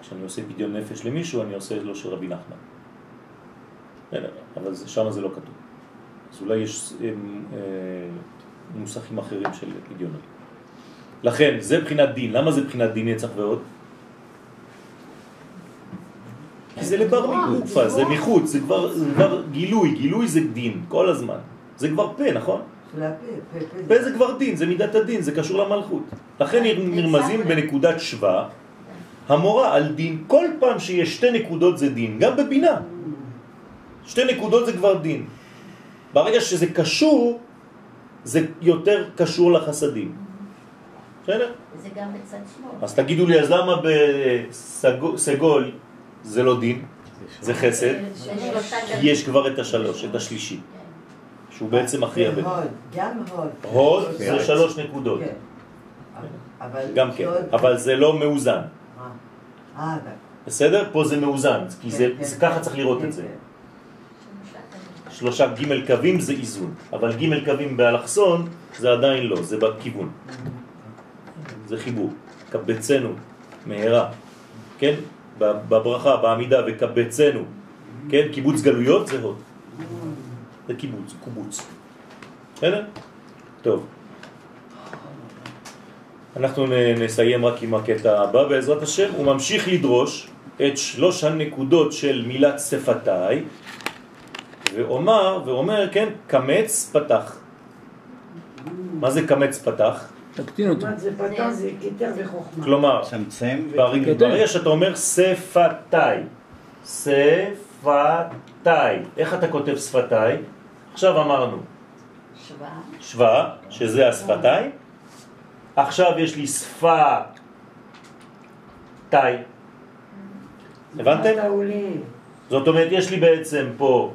כשאני עושה פדיון נפש למישהו, אני עושה לו של רבי נחמן. אבל שם זה לא כתוב. אז אולי יש נוסחים אחרים של פדיונות. לכן, זה בחינת דין. למה זה בחינת דין נצח ועוד? כי זה לבר מגופה, זה מחוץ, זה כבר, זה כבר גילוי, גילוי זה דין, כל הזמן. זה כבר פה, נכון? פה, זה כבר דין, זה מידת הדין, זה קשור למלכות. לכן נרמזים בנקודת שווה, המורה על דין, כל פעם שיש שתי נקודות זה דין, גם בבינה. שתי נקודות זה כבר דין. ברגע שזה קשור, זה יותר קשור לחסדים. בסדר? זה גם בצד שמאל. אז תגידו לי, אז למה בסגול זה לא דין? זה חסד? יש כבר את השלוש, את השלישי, שהוא בעצם הכי הרבה. והוד, גם הוד. הוד זה שלוש נקודות, כן. גם כן, אבל זה לא מאוזן, אה, אה, בסדר? פה זה מאוזן, כי זה כן, זה כן, ככה צריך לראות כן, את זה. שלושה ג' קווים זה איזון, אבל ג' קווים באלכסון זה עדיין לא, זה בכיוון. זה חיבור. קבצנו מהרה, כן? בברכה, בעמידה, וקבצנו, כן? קיבוץ גלויות זה הוד. זה קיבוץ, קובוץ. בסדר? טוב. אנחנו נסיים רק עם הקטע הבא בעזרת השם. הוא ממשיך לדרוש את שלוש הנקודות של מילת שפתיי, ואומר, ואומר, כן, קמץ פתח. מה זה קמץ פתח? תקטין אותו. זה פתח זה כתר וחוכמה. כלומר, צמצם ברגע שאתה אומר שפתיי, שפתיי, איך אתה כותב שפתיי? עכשיו אמרנו שווה. שווה, שזה השפתיים, עכשיו יש לי שפה תאי. הבנתם? זאת אומרת, יש לי בעצם פה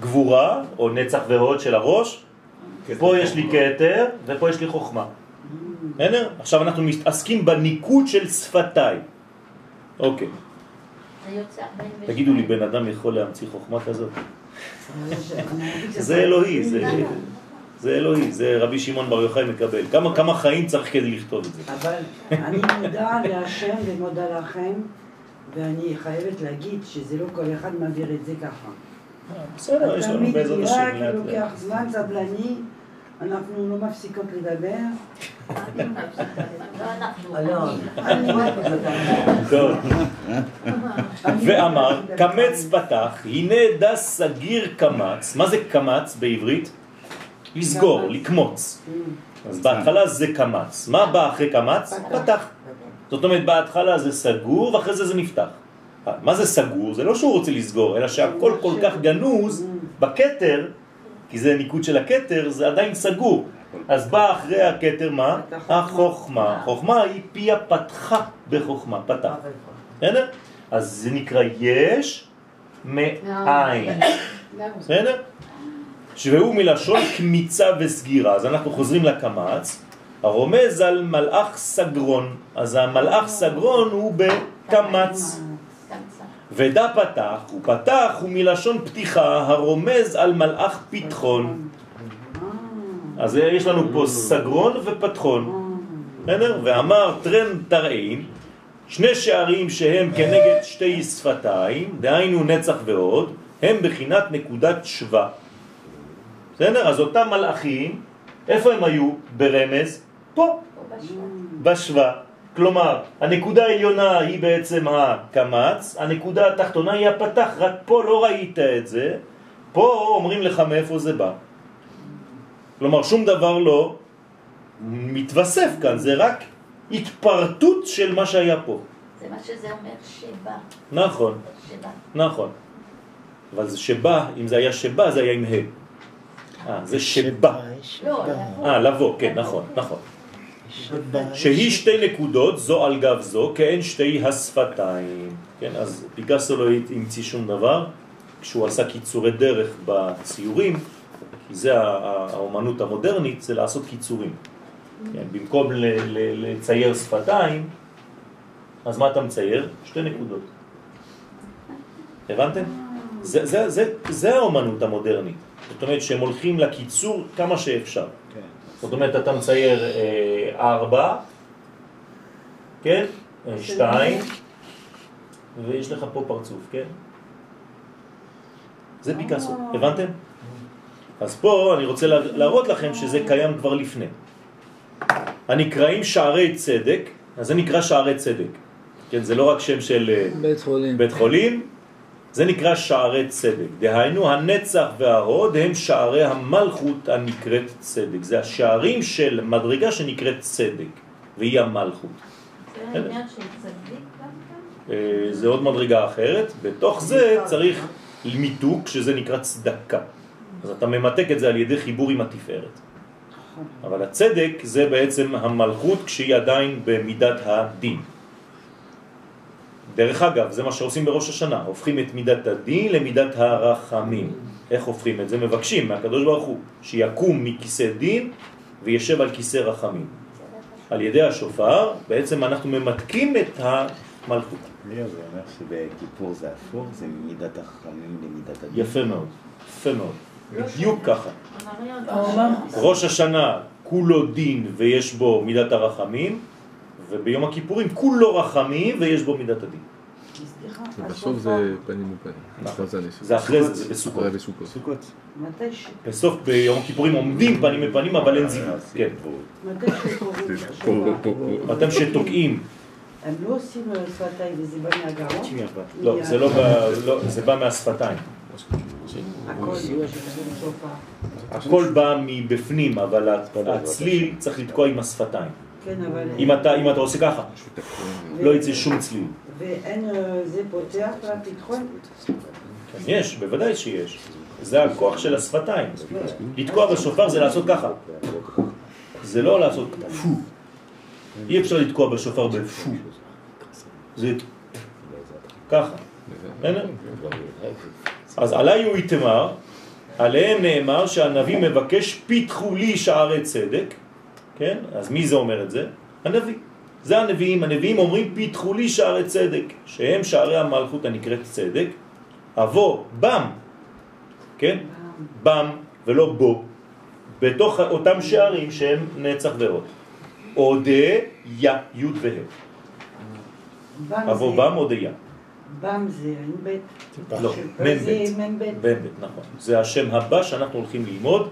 גבורה, או נצח והוד של הראש, פה יש לי כתר, ופה יש לי חוכמה. בסדר? עכשיו אנחנו מתעסקים בניקוד של שפתיי. אוקיי. זה יוצא 42. תגידו לי, בן אדם יכול להמציא חוכמה כזאת? זה [laughs] זה אלוהי, זה, [laughs] זה אלוהי, זה רבי שמעון בר יוחאי מקבל. כמה, כמה חיים צריך כדי לכתוב את זה? אבל אני מודה להשם ומודה לכם, ואני חייבת להגיד שזה לא כל אחד מעביר את זה ככה. בסדר, יש לנו בעזרת השם כי לאט לוקח לאט. זמן סבלני, אנחנו לא מפסיקות לדבר. טוב. [laughs] ואמר, קמץ פתח, הנה דס סגיר קמץ. מה זה קמץ בעברית? לסגור, לקמוץ. אז בהתחלה זה קמץ. מה בא אחרי קמץ? פתח. זאת אומרת, בהתחלה זה סגור ואחרי זה זה נפתח. מה זה סגור? זה לא שהוא רוצה לסגור, אלא שהכל כל כך גנוז בכתר, כי זה ניקוד של הכתר, זה עדיין סגור. אז בא אחרי הכתר מה? החוכמה. חוכמה היא פיה פתחה בחוכמה, פתח. בסדר? אז זה נקרא יש מאין. [coughs] בסדר? שהוא מלשון קמיצה וסגירה. אז אנחנו חוזרים לקמץ, הרומז על מלאך סגרון. אז המלאך סגרון הוא בקמץ. ודע פתח, הוא פתח הוא מלשון פתיחה הרומז על מלאך פתחון. אז יש לנו פה סגרון ופתחון. בסדר? ואמר טרן תרעין, שני שערים שהם כנגד שתי שפתיים, דהיינו נצח ועוד, הם בחינת נקודת שווה. בסדר? אז אותם מלאכים, איפה הם היו ברמז? פה, בשווה. כלומר, הנקודה העליונה היא בעצם הקמץ, הנקודה התחתונה היא הפתח, רק פה לא ראית את זה, פה אומרים לך מאיפה זה בא. כלומר, שום דבר לא מתווסף כאן, זה רק התפרטות של מה שהיה פה. זה מה שזה אומר שבא. נכון, שבא. נכון. אבל זה שבא, אם זה היה שבא, זה היה עם ה'. אה, זה שבא. לא, לבוא. אה, לבוא, כן, נכון, נכון. שהיא שתי נקודות, זו על גב זו, כאין שתי השפתיים. כן, אז פיקאסו לא המציא שום דבר, כשהוא עשה קיצורי דרך בציורים, כי זה האומנות המודרנית, זה לעשות קיצורים. כן, במקום לצייר שפתיים, אז מה אתה מצייר? שתי נקודות. הבנתם? זה, זה, זה, זה האומנות המודרנית. זאת אומרת שהם הולכים לקיצור כמה שאפשר. זאת אומרת, אתה מצייר אה, ארבע, כן? אה, שתיים, ויש לך פה פרצוף, כן? זה פיקאסו, הבנתם? אז פה אני רוצה לה- להראות לכם שזה קיים כבר לפני. הנקראים שערי צדק, אז זה נקרא שערי צדק. כן, זה לא רק שם של אה, בית חולים. בית חולים, זה נקרא שערי צדק. דהיינו, הנצח וההוד הם שערי המלכות הנקראת צדק. זה השערים של מדרגה שנקראת צדק, והיא המלכות. זה העניין של צדיק גם כן? אה, זה עוד מדרגה אחרת. בתוך זה צריך מיתוק, שזה נקרא צדקה. אז אתה ממתק את זה על ידי חיבור עם התפארת. אבל הצדק זה בעצם המלכות כשהיא עדיין במידת הדין. דרך אגב, זה מה שעושים בראש השנה, הופכים את מידת הדין למידת הרחמים. איך הופכים את זה? מבקשים מהקדוש ברוך הוא שיקום מכיסא דין וישב על כיסא רחמים. על ידי השופר בעצם אנחנו ממתקים את המלכות. ליאו, זה אומר שבכיפור זה הפוך, זה ממידת החכמים למידת הדין. יפה מאוד, יפה מאוד. בדיוק ככה. ראש השנה כולו דין ויש בו מידת הרחמים, וביום הכיפורים כולו רחמים ויש בו מידת הדין. ובסוף הסוף זה פנים בפנים. נכון. זה אחרי זה, זה בסוכות. בסוף ביום כיפורים עומדים פנים בפנים אבל אין זיווג. כן. מתי שתוקעים, הם לא עושים אה, שפתיים וזה בא מהגרון? לא, זה לא בא- לא, זה בא מהשפתיים. שופר. הכל בא מבפנים, אבל הצליל צריך לתקוע עם השפתיים. כן, אבל... אם אתה, אם אתה עושה ככה, לא יצא שום צליל. ואין אה, זה פותח לפתחון? יש, בוודאי שיש. זה הכוח של השפתיים. לתקוע בשופר זה לעשות ככה. זה לא לעשות פו. אי אפשר לתקוע בשופר בפו. זה ככה. אז עליי הוא יתמר, עליהם נאמר שהנביא מבקש פיתחו לי שערי צדק, כן? אז מי זה אומר את זה? הנביא. זה הנביאים, הנביאים אומרים פיתחו לי שערי צדק, שהם שערי המלכות הנקראת צדק, אבוא, בם, כן? בם ולא בו, בתוך אותם שערים שהם נצח ועוד. אודה, יא, י' וה'. זה- בם, אודה, יא. בם זה בית? לא, זה מ"ב. מ"ב. מ"ב, נכון. זה השם הבא שאנחנו הולכים ללמוד,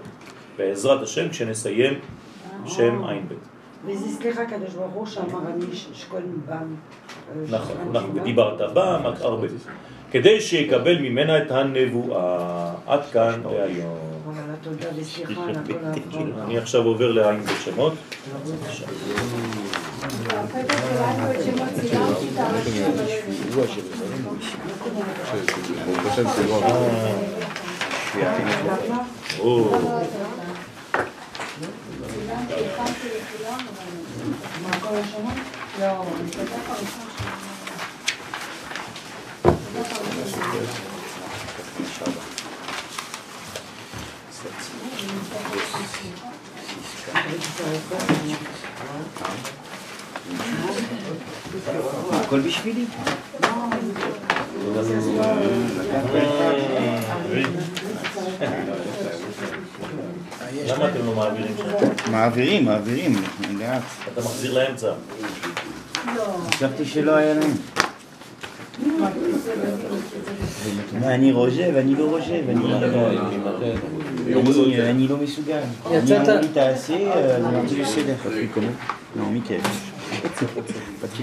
בעזרת השם, כשנסיים שם ע"ב. וזה סליחה הקדוש ברוך הוא שאמר אני ש- שכון בם. אה, נכון, נכון, בם. ודיברת בה, הרבה. כדי שיקבל ממנה את הנבואה. עד כאן להיום. הכל העבודה. אני עכשיו עובר לעין בשמות. הפתק הכל בשבילי. למה אתם לא מעבירים שם? מעבירים, מעבירים, לאט. אתה מחזיר לאמצע. חשבתי שלא היה להם. מה, אני רוז'ה ואני לא רוז'ה ואני אני- אני לא מסוגל. אני יצאת- אמרו לי תעשי, אז אמרתי בסדר. לא, מכיף.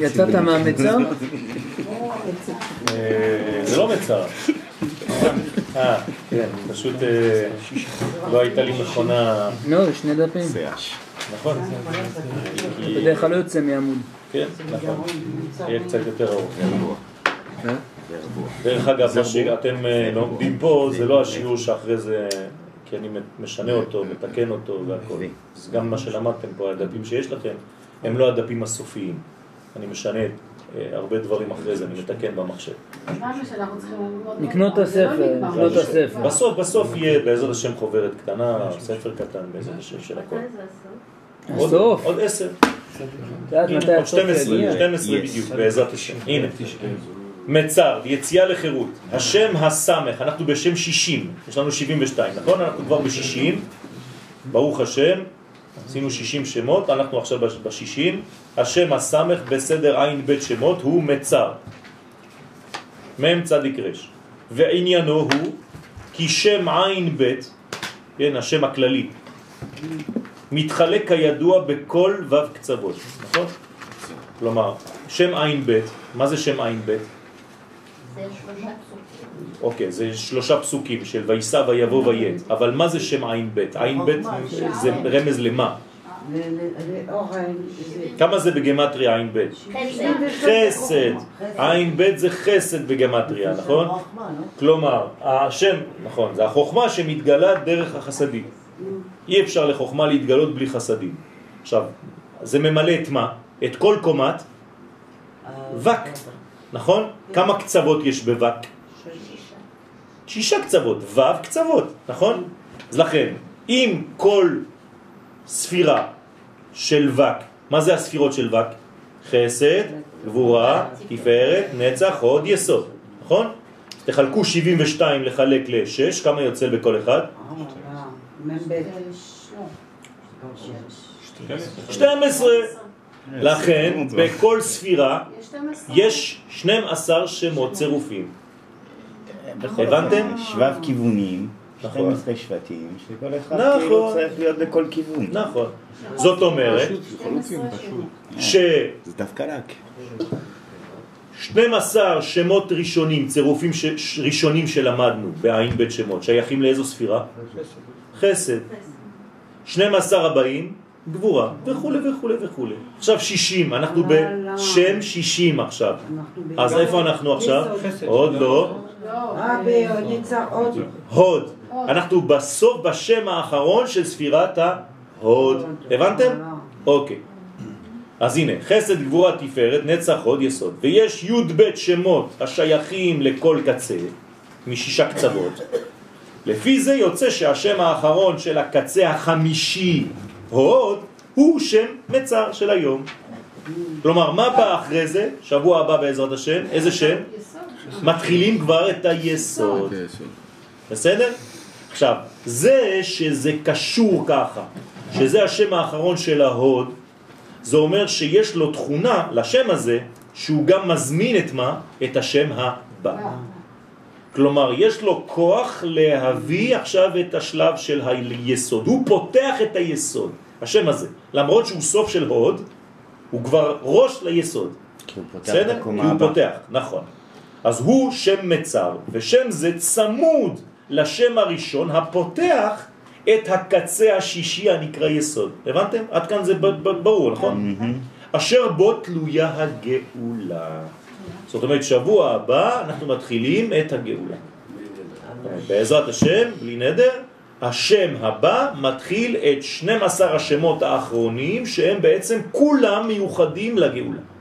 יצאת מהמצר? אה, זה לא מצר. אה, כן, פשוט אה, לא הייתה לי מכונה, לא, זה שני דפים. נכון? בדרך כלל לא יוצא מעמוד. כן, נכון. יהיה קצת יותר ארוך. אה? דרך אגב, מה שאתם לומדים פה זה לא השיעור שאחרי זה, כי אני משנה אותו, מתקן אותו והכל. אז גם מה שלמדתם פה, הדפים שיש לכם, הם לא הדפים הסופיים. אני משנה אה, הרבה דברים אחרי זה, אני מתקן במחשב. לקנות את לא הספר. לקנות את הספר. בסוף, בסוף יהיה בעזרת השם חוברת קטנה, ספר קטן בעזרת השם של הכל. הסוף? עוד- עשר. עוד הסוף 12, יגיע? 12 בדיוק, בעזרת השם. הנה. מצר, יציאה לחירות. השם הסמך, אנחנו בשם 60, יש לנו 72, נכון? אנחנו כבר ב-60, ברוך השם, עשינו 60 שמות, אנחנו עכשיו ב-60. השם הסמך בסדר עין בית שמות הוא מצר. מם צדיק רש. ועניינו הוא כי שם עין בית, כן, השם הכללי, מתחלק כידוע בכל ו' קצוות, נכון? כלומר, שם עין בית, מה זה שם עין בית? זה שלושה. אוקיי, זה שלושה פסוקים של ויסע ויבוא ויית, אבל מה זה שם עין בית? עין בית זה רמז למה? כמה זה בגמטריה עין בית? חסד. עין בית זה חסד בגמטריה, נכון? כלומר, השם, נכון, זה החוכמה שמתגלה דרך החסדים. אי אפשר לחוכמה להתגלות בלי חסדים. עכשיו, זה ממלא את מה? את כל קומת וק, נכון? כמה קצוות יש בווק? שישה קצוות, ו' קצוות, נכון? אז לכן, אם כל ספירה של וק, מה זה הספירות של וק? חסד, גבורה, תפארת, נצח, הוד, יסוד, נכון? תחלקו 72 לחלק ל-6, כמה יוצא בכל אחד? מ"ב. 12. לכן בכל ספירה יש 12. יש 12 שמות צירופים. בכל הבנתם? אופן, שבב כיוונים, נכון. 12 שבטים, שכל אחד נכון. כאילו צריך להיות בכל כיוון. נכון. זאת אומרת פשוט. ש... זה דווקא רק. 12 שמות ראשונים, צירופים ש... ראשונים שלמדנו בעין בית שמות, שייכים לאיזו ספירה? חסד. 12 הבאים, גבורה, וכו' וכו' וכו'. עכשיו 60, אנחנו בשם 60 עכשיו. אז איפה אנחנו עכשיו? עוד לא. אה. הוד. אנחנו בסוף בשם האחרון של ספירת ההוד. הבנתם? אוקיי. אז הנה, חסד, גבורה, תפארת, נצח, הוד, יסוד. ויש י' ב' שמות השייכים לכל קצה, משישה קצוות. לפי זה יוצא שהשם האחרון של הקצה החמישי, הוד, הוא שם מצר של היום. כלומר, מה בא אחרי זה? שבוע הבא בעזרת השם, איזה שם? מתחילים כבר את היסוד. יסוד. בסדר? עכשיו, זה שזה קשור ככה, שזה השם האחרון של ההוד, זה אומר שיש לו תכונה לשם הזה, שהוא גם מזמין את מה? את השם הבא. כלומר, יש לו כוח להביא עכשיו את השלב של היסוד. הוא פותח את היסוד, השם הזה. למרות שהוא סוף של הוד, הוא כבר ראש ליסוד. כי הוא פותח? את כי הקומה הוא הבאה. פותח, נכון. אז הוא שם מצר, ושם זה צמוד לשם הראשון הפותח את הקצה השישי הנקרא יסוד. הבנתם? עד כאן זה ברור, נכון? אשר בו תלויה הגאולה. זאת אומרת, שבוע הבא אנחנו מתחילים את הגאולה. בעזרת השם, בלי נדר, השם הבא מתחיל את 12 השמות האחרונים שהם בעצם כולם מיוחדים לגאולה.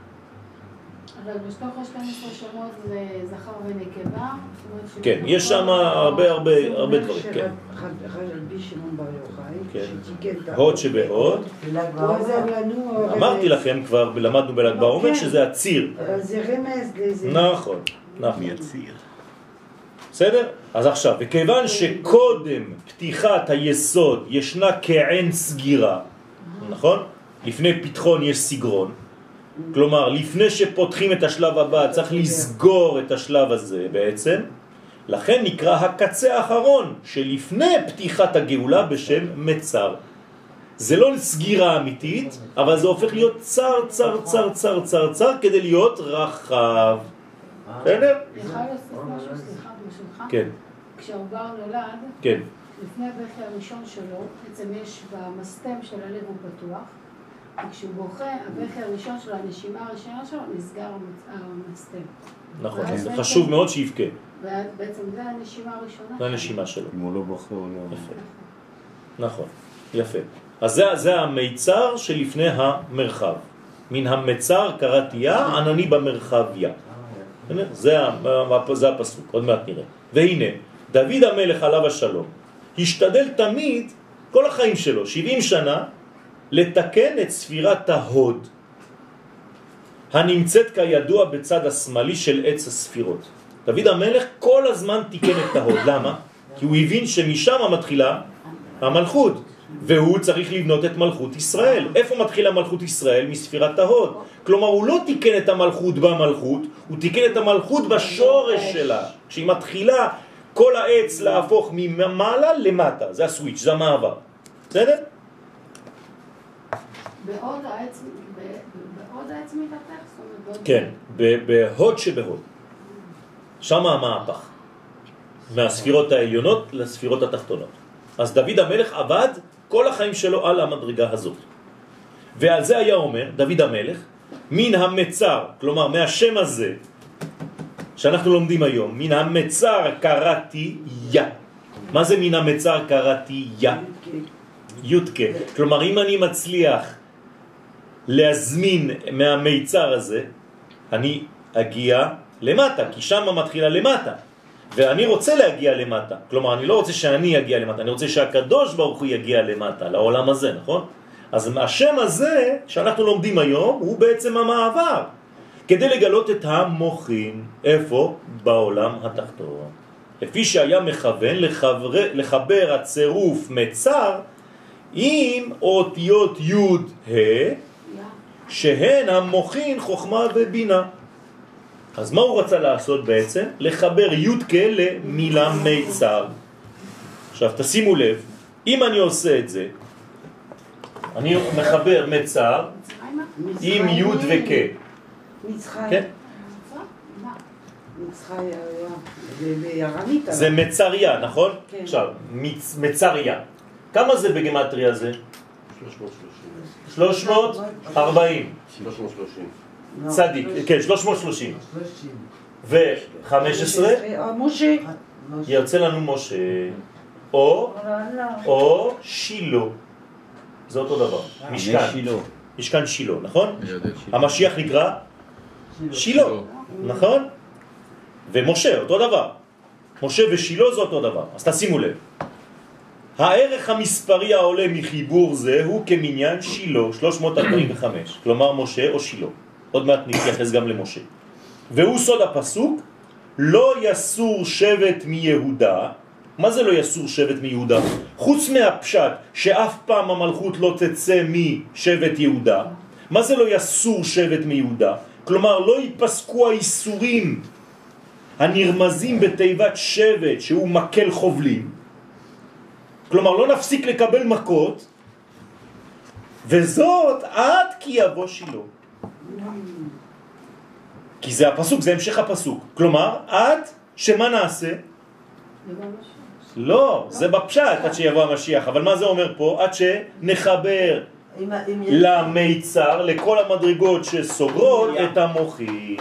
אבל בתוך ה-12 שמות זה זכר ונקבה. זאת אומרת ש- כן, יש שם הרבה הרבה הרבה דברים, כן. שמעון בר יוחאי, כן. שתיקן את ה- הוד שבהוד, בל"ג הוא בעומר. אמרתי לכם כבר, למדנו בל"ג בעומר, כן. שזה הציר. זה רמז לאיזה... נכון, נכון. בסדר? אז עכשיו, וכיוון שקודם פתיחת היסוד ישנה כעין סגירה, נכון? לפני פתחון יש סגרון, כלומר, לפני שפותחים את השלב הבא צריך לסגור את השלב הזה בעצם, לכן נקרא הקצה האחרון שלפני פתיחת הגאולה בשם מצר. זה לא סגירה אמיתית, אבל זה הופך להיות צר, צר, צר, צר, צר, צר, כדי להיות רחב. בסדר? אני יכולה להוסיף משהו, סליחה, ברשותך? כן, כשהעובר נולד, כן. לפני הבכי הראשון שלו, בעצם יש במסתם של הלב הוא פתוח, וכשהוא בוכה, הבכי הראשון שלו, הנשימה הראשונה שלו, נסגר המצ- המסתם. נכון, זה חשוב מאוד שיבכה, ובעצם זה הנשימה הראשונה. זה הנשימה שלו. אם הוא לא בוכה הוא לא... יפה. נכון, יפה. אז זה, זה המיצר שלפני המרחב. מן המצר קראתיה, ענני במרחביה. זה, זה הפסוק, עוד מעט נראה. והנה, דוד המלך עליו השלום, השתדל תמיד, כל החיים שלו, 70 שנה, לתקן את ספירת ההוד, הנמצאת כידוע בצד השמאלי של עץ הספירות. דוד המלך כל הזמן תיקן את ההוד. למה? כי הוא הבין שמשם מתחילה המלכות, והוא צריך לבנות את מלכות ישראל. איפה מתחילה מלכות ישראל? מספירת ההוד. כלומר, הוא לא תיקן את המלכות במלכות, הוא תיקן את המלכות בשורש שלה. כשהיא מתחילה כל העץ להפוך ממעלה למטה, זה הסוויץ', זה המעבר. בסדר? בעוד העץ, בעוד מתהפך? כן, ב- בהוד שבהוד. שם המהפך. מהספירות העליונות לספירות התחתונות. אז דוד המלך עבד כל החיים שלו על המדרגה הזאת. ועל זה היה אומר דוד המלך, מן המצר, כלומר מהשם הזה שאנחנו לומדים היום, מן המצר קראתי יא. מה זה מן המצר קראתי יא? יודקה. כלומר, אם אני מצליח להזמין מהמיצר הזה, אני אגיע למטה, כי שם מתחילה למטה. ואני רוצה להגיע למטה. כלומר, אני לא רוצה שאני אגיע למטה, אני רוצה שהקדוש ברוך הוא יגיע למטה, לעולם הזה, נכון? אז השם הזה שאנחנו לומדים היום הוא בעצם המעבר, כדי לגלות את המוחין. איפה? בעולם התחתון. לפי שהיה מכוון לחבר, לחבר הצירוף מצר עם אותיות י' ה' שהן המוכין חוכמה ובינה. אז מה הוא רצה לעשות בעצם? לחבר י' למילה מיצר. עכשיו תשימו לב, אם אני עושה את זה, אני מחבר מצר עם י' וכ'. כן? זה אבל. מצריה, נכון? כן. עכשיו, מצ, מצריה. כמה זה בגמטריה זה? 340. 330. לא. צדיק, כן, 330. ו-15 אה, משה. יוצא לנו משה, או, או שילה. זה אותו דבר. משכן. שילה. משכן שילה, נכון? אני יודע. המשיח נקרא שילה, נכון? ומשה, אותו דבר. משה ושילה זה אותו דבר. אז תשימו לב. הערך המספרי העולה מחיבור זה הוא כמניין שילה 345, [clears throat] כלומר משה או שילה. עוד מעט נתייחס גם למשה. והוא סוד הפסוק, לא יסור שבט מיהודה. מה זה לא יסור שבט מיהודה? חוץ מהפשט שאף פעם המלכות לא תצא משבט יהודה, מה זה לא יסור שבט מיהודה? כלומר לא ייפסקו האיסורים הנרמזים בתיבת שבט שהוא מקל חובלים, כלומר לא נפסיק לקבל מכות, וזאת עד כי יבוא שילה. כי זה הפסוק, זה המשך הפסוק. כלומר, עד שמה נעשה? לא, זה בפשט עד שיבוא המשיח, אבל מה זה אומר פה? עד שנחבר למיצר, לכל המדרגות שסוגרות את המוחים.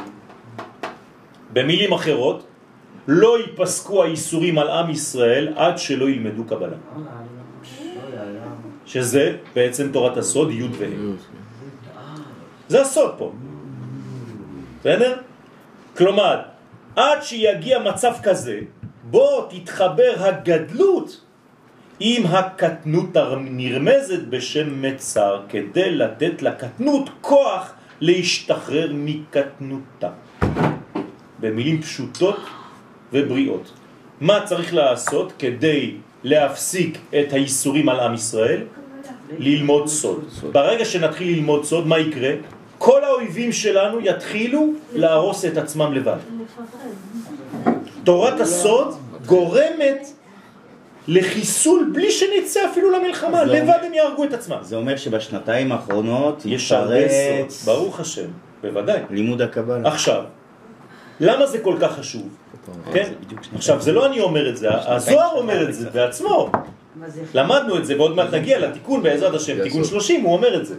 במילים אחרות, לא ייפסקו האיסורים על עם ישראל עד שלא ילמדו קבלה. שזה בעצם תורת הסוד י' וה'. זה הסוד פה. בסדר? כלומר, עד שיגיע מצב כזה, בו תתחבר הגדלות עם הקטנות הנרמזת בשם מצר, כדי לתת לקטנות כוח להשתחרר מקטנותה. במילים פשוטות ובריאות. מה צריך לעשות כדי להפסיק את האיסורים על עם ישראל? ללמוד סוד. ברגע שנתחיל ללמוד סוד, מה יקרה? כל האויבים שלנו יתחילו להרוס את עצמם לבד. תורת הסוד גורמת לחיסול בלי שנצא אפילו למלחמה, לבד הם יהרגו את עצמם. זה אומר שבשנתיים האחרונות יש הרבה סוד, ברוך השם, בוודאי. לימוד הקבלה. עכשיו, למה זה כל כך חשוב? כן? עכשיו, זה לא אני אומר את זה, הזוהר אומר את זה בעצמו. למדנו את זה, ועוד מעט נגיע לתיקון בעזרת השם, תיקון 30, הוא אומר את זה.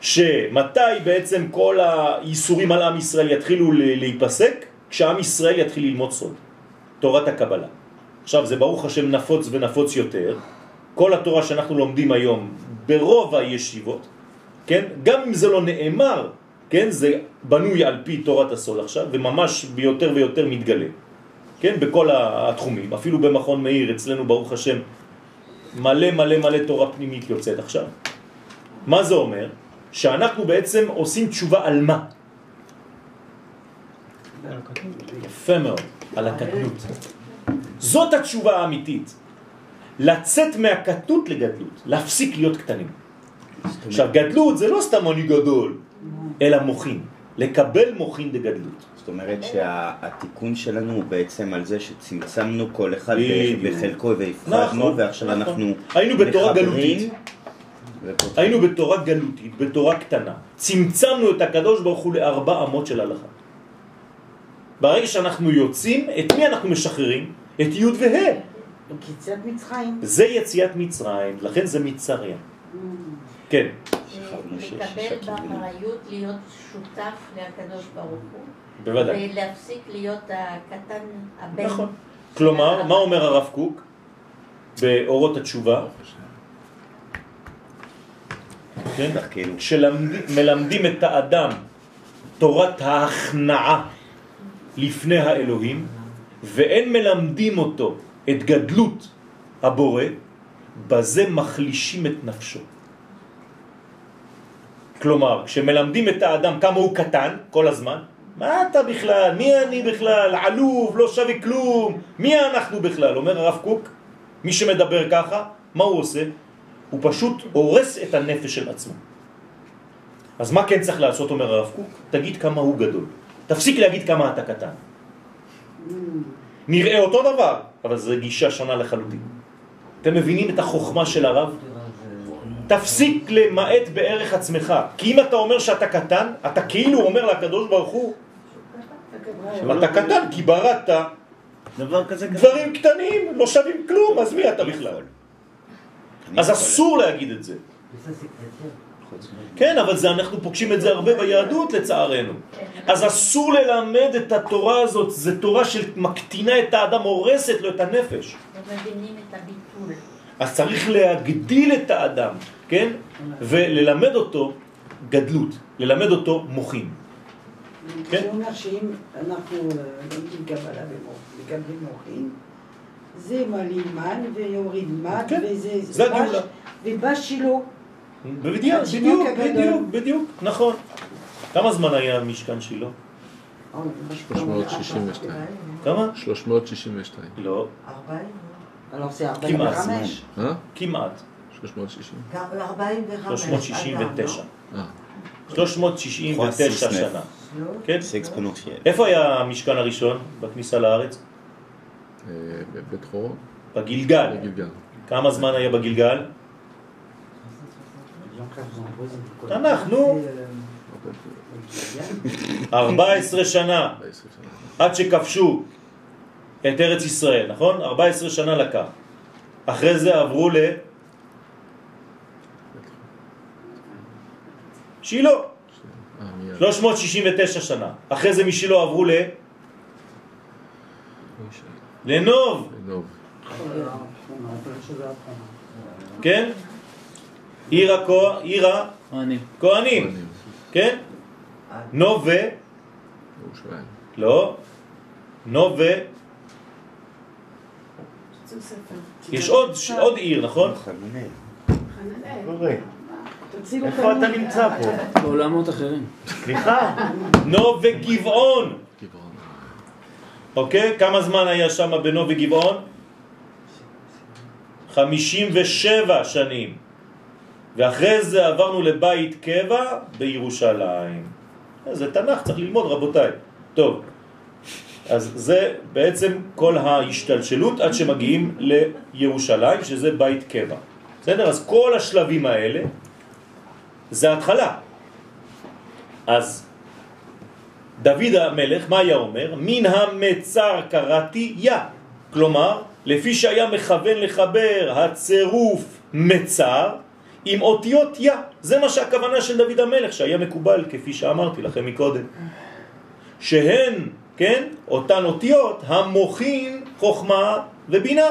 שמתי בעצם כל האיסורים על עם ישראל יתחילו להיפסק? כשעם ישראל יתחיל ללמוד סוד, תורת הקבלה. עכשיו זה ברוך השם נפוץ ונפוץ יותר, כל התורה שאנחנו לומדים היום ברוב הישיבות, כן? גם אם זה לא נאמר, כן? זה בנוי על פי תורת הסוד עכשיו, וממש ביותר ויותר מתגלה, כן? בכל התחומים, אפילו במכון מאיר, אצלנו ברוך השם, מלא מלא מלא תורה פנימית יוצאת עכשיו. מה זה אומר? שאנחנו בעצם עושים תשובה על מה? יפה מאוד, על הקטנות. זאת התשובה האמיתית. לצאת מהקטנות לגדלות, להפסיק להיות קטנים. עכשיו, גדלות זה לא סתם אני גדול, אלא מוכין. לקבל מוכין דגדלות. זאת אומרת שהתיקון שלנו הוא בעצם על זה שצמצמנו כל אחד. בחלקו נכון, והפחדנו, ועכשיו נכון. אנחנו היינו בתורה גלותית. היינו בתורה גלותית, בתורה קטנה. צמצמנו את הקדוש ברוך הוא לארבע אמות של הלכה. ברגע שאנחנו יוצאים, את מי אנחנו משחררים? את י' וה'. קיצת מצרים. זה יציאת מצרים, לכן זה מצריה. כן. לקבל באחריות להיות שותף לקדוש ברוך הוא. בוודאי. ולהפסיק להיות הקטן, הבן. נכון. כלומר, מה אומר הרב קוק באורות התשובה? כן? כשמלמדים את האדם תורת ההכנעה לפני האלוהים, ואין מלמדים אותו את גדלות הבורא, בזה מחלישים את נפשו. כלומר, כשמלמדים את האדם כמה הוא קטן כל הזמן, מה אתה בכלל? מי אני בכלל? עלוב, לא שווה כלום. מי אנחנו בכלל? אומר הרב קוק, מי שמדבר ככה, מה הוא עושה? הוא פשוט הורס את הנפש של עצמו. אז מה כן צריך לעשות, אומר הרב קוק? תגיד כמה הוא גדול. תפסיק להגיד כמה אתה קטן. נראה אותו דבר, אבל זו גישה שונה לחלוטין. אתם מבינים את החוכמה של הרב? תפסיק למעט בערך עצמך. כי אם אתה אומר שאתה קטן, אתה כאילו אומר לקדוש ברוך הוא, אתה קטן כי בראת דברים קטנים, לא שווים כלום, אז מי אתה בכלל? אז אסור להגיד את זה. כן, אבל זה, אנחנו פוגשים את זה הרבה ביהדות לצערנו. אז אסור ללמד את התורה הזאת, זו תורה שמקטינה את האדם, הורסת לו את הנפש. לא מבינים את הביטול. אז צריך להגדיל את האדם, כן? וללמד אותו גדלות, ללמד אותו מוחים. כן? זה אומר שאם אנחנו אה, לומדים קבלה ומקבלים מוחים, זה מעלים מן ויוריד מן, כן. וזה ובא שלו. בדיוק, כן, בדיוק, בדיוק, בדיוק, נכון. כמה זמן היה המשכן שלו? אה, 362. כמה? 362. לא. 40? כמעט. 360. 369. 369 שנה. כן? איפה היה המשכן הראשון בכניסה לארץ? אה, בבית חור. בגילגל. כמה זמן היה בגילגל? תנ"ך, נו. 14 שנה. עד שכבשו את ארץ ישראל, נכון? 14 שנה לקח. אחרי זה עברו ל... שילה, אה, מיד. 369 שנה. אחרי זה משילה עברו ל... לנוב, נוב. כן? עיר. הכהנים, כהנים. כן? נוב ו... לא. נוב ו... יש עוד, עוד עיר, נכון? חננאל. תצילו איפה אתה נמצא פה? בעולמות אחרים. סליחה. נוב וגבעון. גבעון. אוקיי? כמה זמן היה שם בנוב וגבעון? 57 שנים. ואחרי זה עברנו לבית קבע בירושלים. זה תנ"ך, צריך ללמוד רבותיי. טוב, אז זה בעצם כל ההשתלשלות עד שמגיעים לירושלים, שזה בית קבע. בסדר? אז כל השלבים האלה זה התחלה. אז דוד המלך, מה היה אומר? מן המצר קראתי יא. כלומר, לפי שהיה מכוון לחבר הצירוף מצר עם אותיות יא. זה מה שהכוונה של דוד המלך, שהיה מקובל, כפי שאמרתי לכם מקודם. שהן, כן, אותן אותיות המוכין חוכמה ובינה.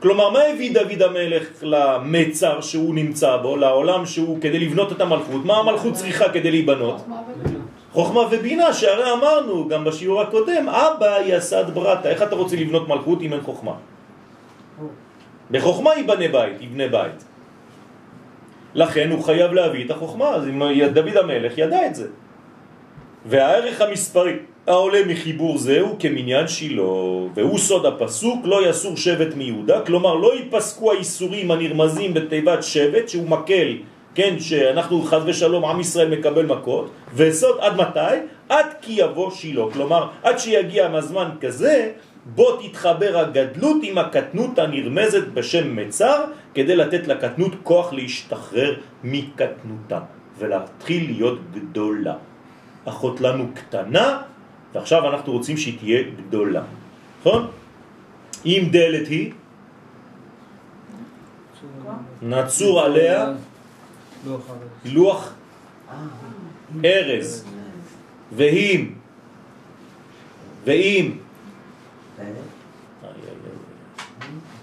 כלומר, מה הביא דוד המלך למצר שהוא נמצא בו, לעולם שהוא כדי לבנות את המלכות? מה המלכות צריכה כדי להיבנות? חוכמה ובינה, שהרי אמרנו גם בשיעור הקודם, אבא יסד ברטה, איך אתה רוצה לבנות מלכות אם אין חוכמה? בחוכמה ייבנה בית, יבנה בית. לכן הוא חייב להביא את החוכמה, אז דוד המלך ידע את זה. והערך המספרי העולה מחיבור זה הוא כמניין שילה, והוא סוד הפסוק, לא יסור שבט מיהודה, כלומר לא ייפסקו האיסורים הנרמזים בתיבת שבט, שהוא מקל, כן, שאנחנו חז ושלום, עם ישראל מקבל מכות, וסוד עד מתי? עד כי יבוא שילה, כלומר עד שיגיע הזמן כזה, בו תתחבר הגדלות עם הקטנות הנרמזת בשם מצר, כדי לתת לקטנות כוח להשתחרר מקטנותה, ולהתחיל להיות גדולה. אחות לנו קטנה, ועכשיו אנחנו רוצים שהיא תהיה גדולה. נכון? אם דלת היא, נצור עליה לוח ארז, ואם, ואם,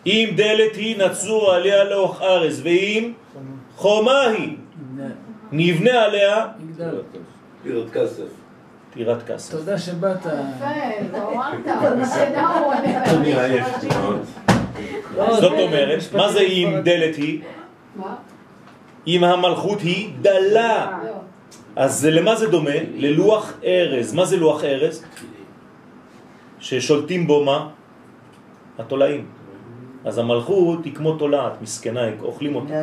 אם דלת היא נצור עליה לוח ארז, ואם חומה היא, נבנה עליה. פירות כסף. טירת כסף. תודה שבאת. יפה, לא אמרת, [laughs] נראה יפה מאוד. לא, זאת זה אומרת, מה זה אם. דלת היא? מה? אם המלכות היא דלה. לא. אז זה- למה זה דומה? ללוח ארז. מה זה לוח ארז? ששולטים בו מה? התולעים. אז המלכות היא כמו תולעת, מסכנה, אוכלים אותה.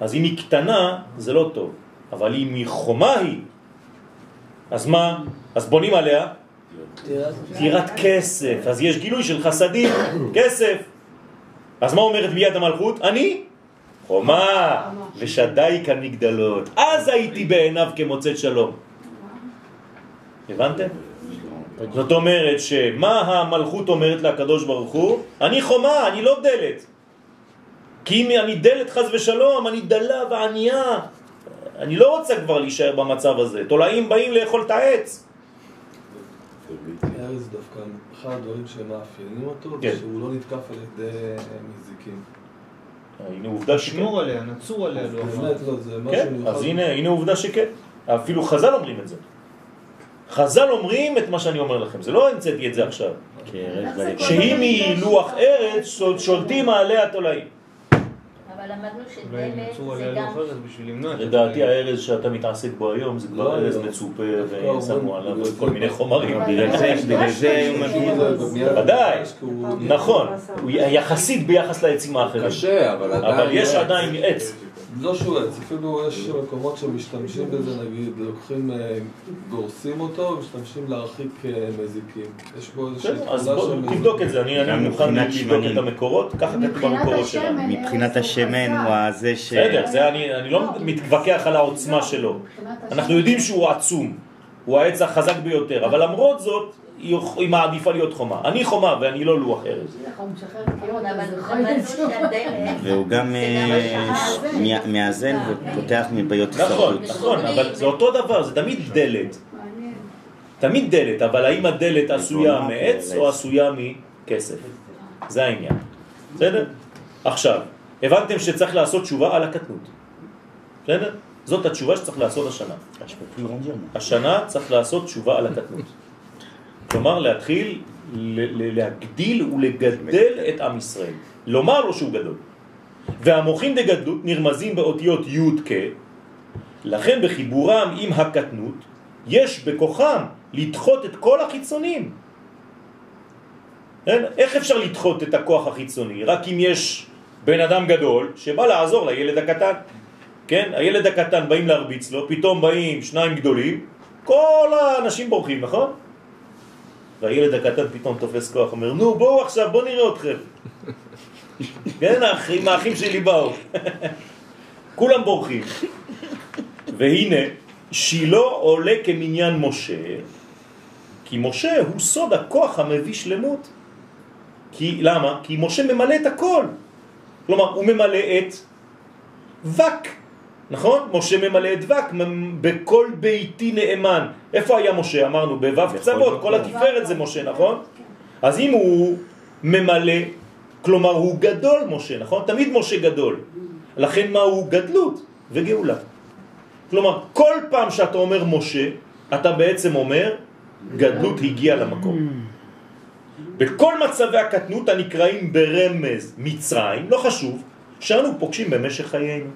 אז אם היא קטנה, זה לא טוב. אבל אם היא חומה היא, אז מה? אז בונים עליה טירת כסף, אז יש גילוי של חסדים, כסף. אז מה אומרת ביד המלכות? אני חומה ושדייק המגדלות. אז הייתי בעיניו כמוצאת שלום. הבנתם? זאת אומרת שמה המלכות אומרת לקדוש ברוך הוא? אני חומה, אני לא דלת. כי אם אני דלת חז ושלום, אני דלה וענייה. אני לא רוצה כבר להישאר במצב הזה. תולעים באים לאכול את העץ. ארז דווקא, אחד הדברים שמאפיינים אותו, כן. זה שהוא לא נתקף על ידי מזיקים. הנה עובדה שכן. שמור עליה, נצור עליה. לא באמת לא, זה משהו כן. אז הנה, הנה עובדה שכן. אפילו חז"ל אומרים את זה. חז"ל אומרים את מה שאני אומר לכם, זה לא המצאתי את זה עכשיו. שאם היא לוח ארץ, שול- שולטים עליה תולעים. אבל למדנו שדלת זה גם... לדעתי. הארז שאתה מתעסק בו היום זה כבר לא, ארז לא. מצופה לא, ושמו הוא- עליו כל מיני חומרים. בגלל זה, ודאי, נכון, הוא יחסית ביחס לעצים האחרים. קשה, אבל עדיין... אבל יש. עדיין עץ. לא שהוא עץ, אפילו יש מקומות שמשתמשים בזה, נגיד, לוקחים, אה, גורסים אותו ומשתמשים להרחיק אה, מזיקים. יש בו איזושהי בסדר, אז תכונה בוא תבדוק את זה, אני מוכן לבדוק. את המקורות, ככה כתוב במקורות שלנו. מבחינת השמן. הוא הזה ש... בסדר, זה אני אני לא מתווכח על העוצמה שלו. מבחינת אנחנו. יודעים שהוא עצום, הוא העץ החזק ביותר, אבל למרות זאת, היא מעדיפה להיות חומה. אני חומה ואני לא לוח ארז. והוא גם אה, מאזן ופותח מבעיות נכון, הישרדות. נכון, אבל זה אותו דבר, זה תמיד דלת. תמיד דלת, אבל האם הדלת עשויה מעץ או עשויה מכסף? זה העניין. בסדר? עכשיו, הבנתם שצריך לעשות תשובה על הקטנות. בסדר? זאת התשובה שצריך לעשות השנה. השנה צריך לעשות תשובה על הקטנות. כלומר, להתחיל להגדיל ולגדל את עם ישראל. לומר לו שהוא גדול. והמוחים דגדלות נרמזים באותיות י' כ', לכן בחיבורם עם הקטנות, יש בכוחם לדחות את כל החיצונים. אין? איך אפשר לדחות את הכוח החיצוני? רק אם יש בן אדם גדול שבא לעזור לילד הקטן. כן? הילד הקטן באים להרביץ לו, פתאום באים שניים גדולים, כל האנשים בורחים, נכון? והילד הקטן פתאום תופס כוח, אומר, נו בואו עכשיו, בואו נראה אתכם. כן, האחים, האחים שלי באו. כולם בורחים. והנה, שילה עולה כמניין משה, כי משה הוא סוד הכוח המביא שלמות. כי, למה? כי משה ממלא את הכל. כלומר, הוא ממלא את וק, נכון? משה ממלא את וק, מ- בכל ביתי נאמן. איפה היה משה? אמרנו, בו' קצוות, כל התפארת זה משה, נכון? אז אם הוא ממלא, כלומר הוא גדול משה, נכון? תמיד משה גדול. לכן מה הוא גדלות וגאולה. כלומר, כל פעם שאתה אומר משה, אתה בעצם אומר, גדלות הגיעה למקום. בכל מצבי הקטנות הנקראים ברמז מצרים, לא חשוב, שאנו פוגשים במשך חיינו.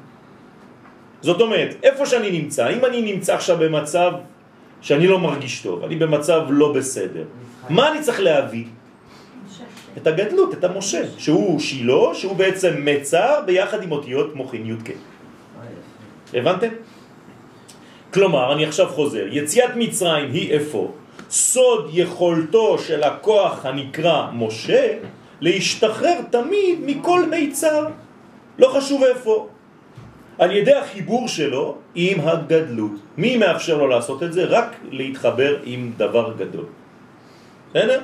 זאת אומרת, איפה שאני נמצא, אם אני נמצא עכשיו במצב שאני לא מרגיש טוב, אני במצב לא בסדר, מה אני צריך להביא? את הגדלות, את המשה, שהוא שילה, שהוא בעצם מצר ביחד עם אותיות מוחין י"ק. הבנתם? כלומר, אני עכשיו חוזר, יציאת מצרים היא איפה? סוד יכולתו של הכוח הנקרא משה להשתחרר תמיד מכל מיצר, לא חשוב איפה. על ידי החיבור שלו עם הגדלות. מי מאפשר לו לעשות את זה? רק להתחבר עם דבר גדול. בסדר?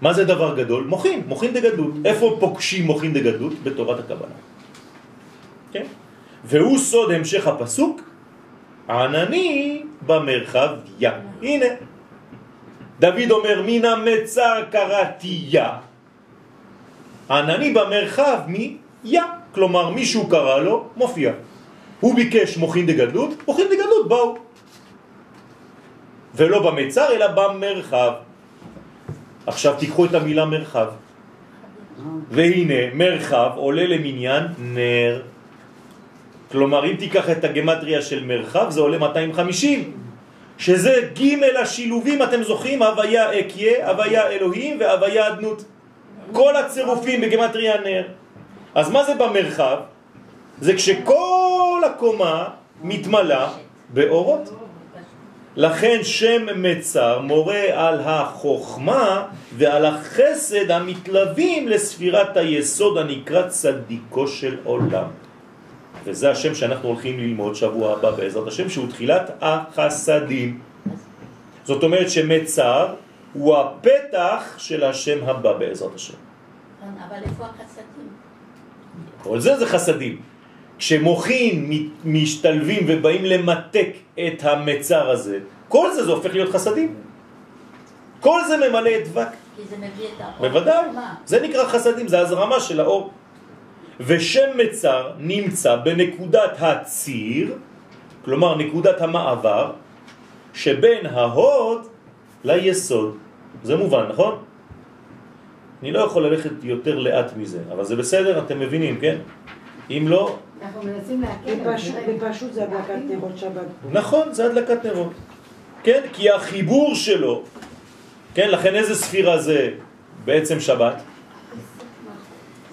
מה זה דבר גדול? מוחין, מוחין דגדלות. איפה פוגשים מוחין דגדלות? בתורת הקבלה. כן? והוא סוד המשך הפסוק, ענני במרחב יא. הנה, דוד אומר, מן המצר קראתי יא. ענני במרחב מי? יא. כלומר, מישהו קרא לו, מופיע. הוא ביקש מוחין דגדלות, מוחין דגדלות באו. ולא במצר, אלא במרחב. עכשיו תיקחו את המילה מרחב. והנה, מרחב עולה למניין נר. כלומר, אם תיקח את הגמטריה של מרחב, זה עולה 250. שזה ג' השילובים, אתם זוכרים? הוויה אקיה, הוויה אלוהים והוויה אדנות. כל הצירופים בגמטריה נר. אז מה זה במרחב? זה כשכל הקומה מתמלה באורות. לכן שם מצר מורה על החוכמה ועל החסד המתלווים לספירת היסוד הנקרא צדיקו של עולם. וזה השם שאנחנו הולכים ללמוד שבוע הבא בעזרת השם, שהוא תחילת החסדים. זאת אומרת שמצר הוא הפתח של השם הבא בעזרת השם. אבל איפה החסדים? כל זה זה חסדים. כשמוחין משתלבים ובאים למתק את המצר הזה, כל זה זה הופך להיות חסדים. כל זה ממלא את דבק. כי זה מביא את האור. בוודאי. זה נקרא חסדים, זה הזרמה של האור. ושם מצר נמצא בנקודת הציר, כלומר נקודת המעבר, שבין ההוד ליסוד. זה מובן, נכון? אני לא יכול ללכת יותר לאט מזה, אבל זה בסדר, אתם מבינים, כן? אם לא, אנחנו מנסים להקל. בפשוט- זה הדלקת נרות שבת. נכון, זה הדלקת נרות. כן, כי החיבור שלו, כן, לכן איזה ספירה זה בעצם שבת?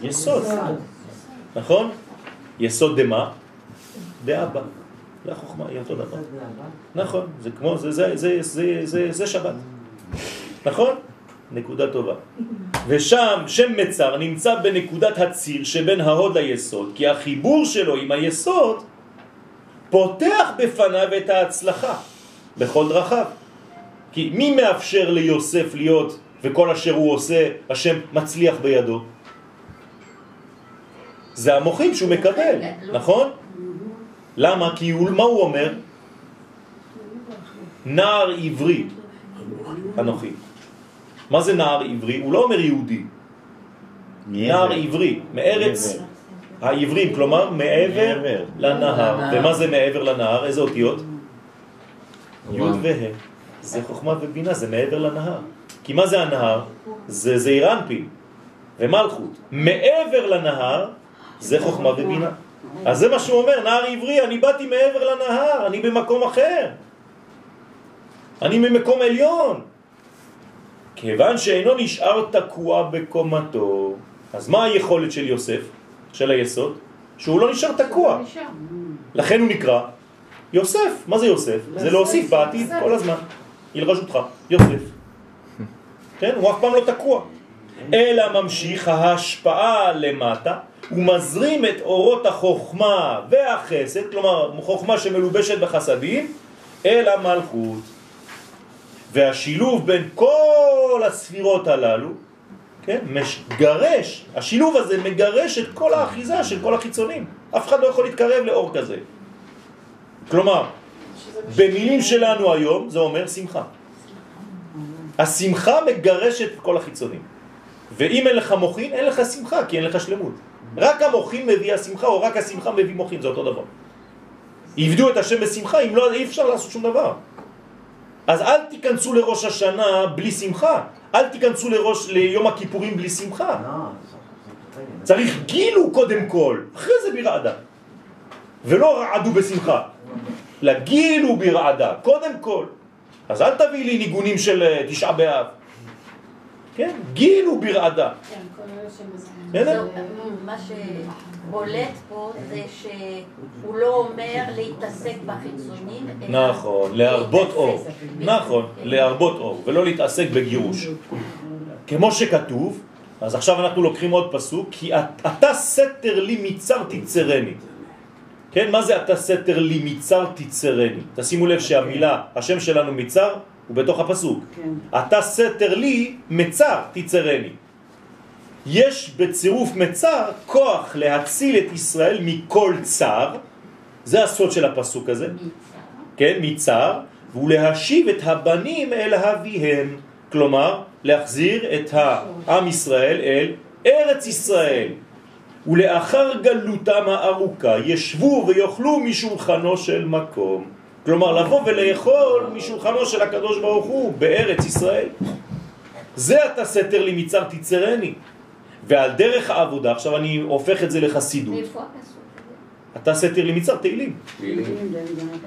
יסוד. נכון? יסוד דמה? דאבא. זה החוכמה, היא אותו דבר. נכון, זה כמו, זה, זה, זה, זה, זה, זה שבת. נכון? נקודה טובה. ושם שם מצר נמצא בנקודת הציר שבין ההוד ליסוד, כי החיבור שלו עם היסוד פותח בפניו את ההצלחה בכל דרכיו. כי מי מאפשר ליוסף להיות וכל אשר הוא עושה, השם מצליח בידו? זה המוחים שהוא מקבל, נכון? למה? כי הוא, מה הוא אומר? נער עברי, אנוכי. מה זה נער עברי? הוא לא אומר יהודי. נער עברי, מארץ העברים, כלומר מעבר. לנהר. ומה זה מעבר לנהר? איזה אותיות? י'. וה'. זה חוכמה ובינה, זה מעבר לנהר. כי מה זה הנהר? זה זעיר אנפין ומלכות. מעבר לנהר זה חוכמה ובינה. אז זה מה שהוא אומר, נהר עברי, אני באתי מעבר לנהר, אני במקום אחר. אני ממקום עליון. כיוון שאינו נשאר תקוע בקומתו, אז מה היכולת של יוסף, של היסוד? שהוא לא נשאר תקוע. נשאר. לכן הוא נקרא יוסף. מה זה יוסף? זה להוסיף בעתיד כל הזמן. לרשותך, יוסף. כן? הוא אף פעם לא תקוע. אלא ממשיך ההשפעה למטה ומזרים את אורות החוכמה והחסד, כלומר חוכמה שמלובשת בחסדים, אל המלכות. והשילוב בין כל הספירות הללו, כן, מגרש, השילוב הזה מגרש את כל האחיזה של כל החיצונים. אף אחד לא יכול להתקרב לאור כזה. כלומר, במילים שלנו היום זה אומר שמחה. השמחה מגרשת את כל החיצונים. ואם אין לך מוחין, אין לך שמחה, כי אין לך שלמות. רק המוחין מביא השמחה, או רק השמחה מביא מוחין, זה אותו דבר. עבדו את השם בשמחה, אם לא, אי אפשר לעשות שום דבר. אז אל תיכנסו לראש השנה בלי שמחה, אל תיכנסו לראש, ליום הכיפורים בלי שמחה. צריך גילו קודם כל, אחרי זה ברעדה. ולא רעדו בשמחה, לגילו ברעדה, קודם כל. אז אל תביא לי ניגונים של אה, תשעה באב. כן, גילו ברעדה. כן, כל אלה שמזמינים. בסדר? זהו, מה שבולט פה זה שהוא לא אומר להתעסק בחיצונים, נכון, להרבות אור. נכון, להרבות אור, ולא להתעסק בגירוש. כמו שכתוב, אז עכשיו אנחנו לוקחים עוד פסוק, כי את- אתה סתר לי מצר תיצרני. כן, מה זה אתה סתר לי מצר תיצרני? תשימו לב שהמילה, השם שלנו מצר, הוא בתוך הפסוק. כן. אתה סתר לי מצר תיצרני. יש בצירוף מצר כוח להציל את ישראל מכל צר, זה הסוד של הפסוק הזה, כן, מצר, והוא להשיב את הבנים אל אביהם, כלומר, להחזיר את העם ישראל אל ארץ ישראל. ולאחר גלותם הארוכה ישבו ויאכלו משולחנו של מקום. כלומר, לבוא ולאכול משולחנו של הקדוש ברוך הוא בארץ ישראל. זה אתה סתר לי מצר תיצרני. ועל דרך העבודה, עכשיו אני הופך את זה לחסידות. מאיפה הפסוק הזה? אתה סתר למצר, תהילים.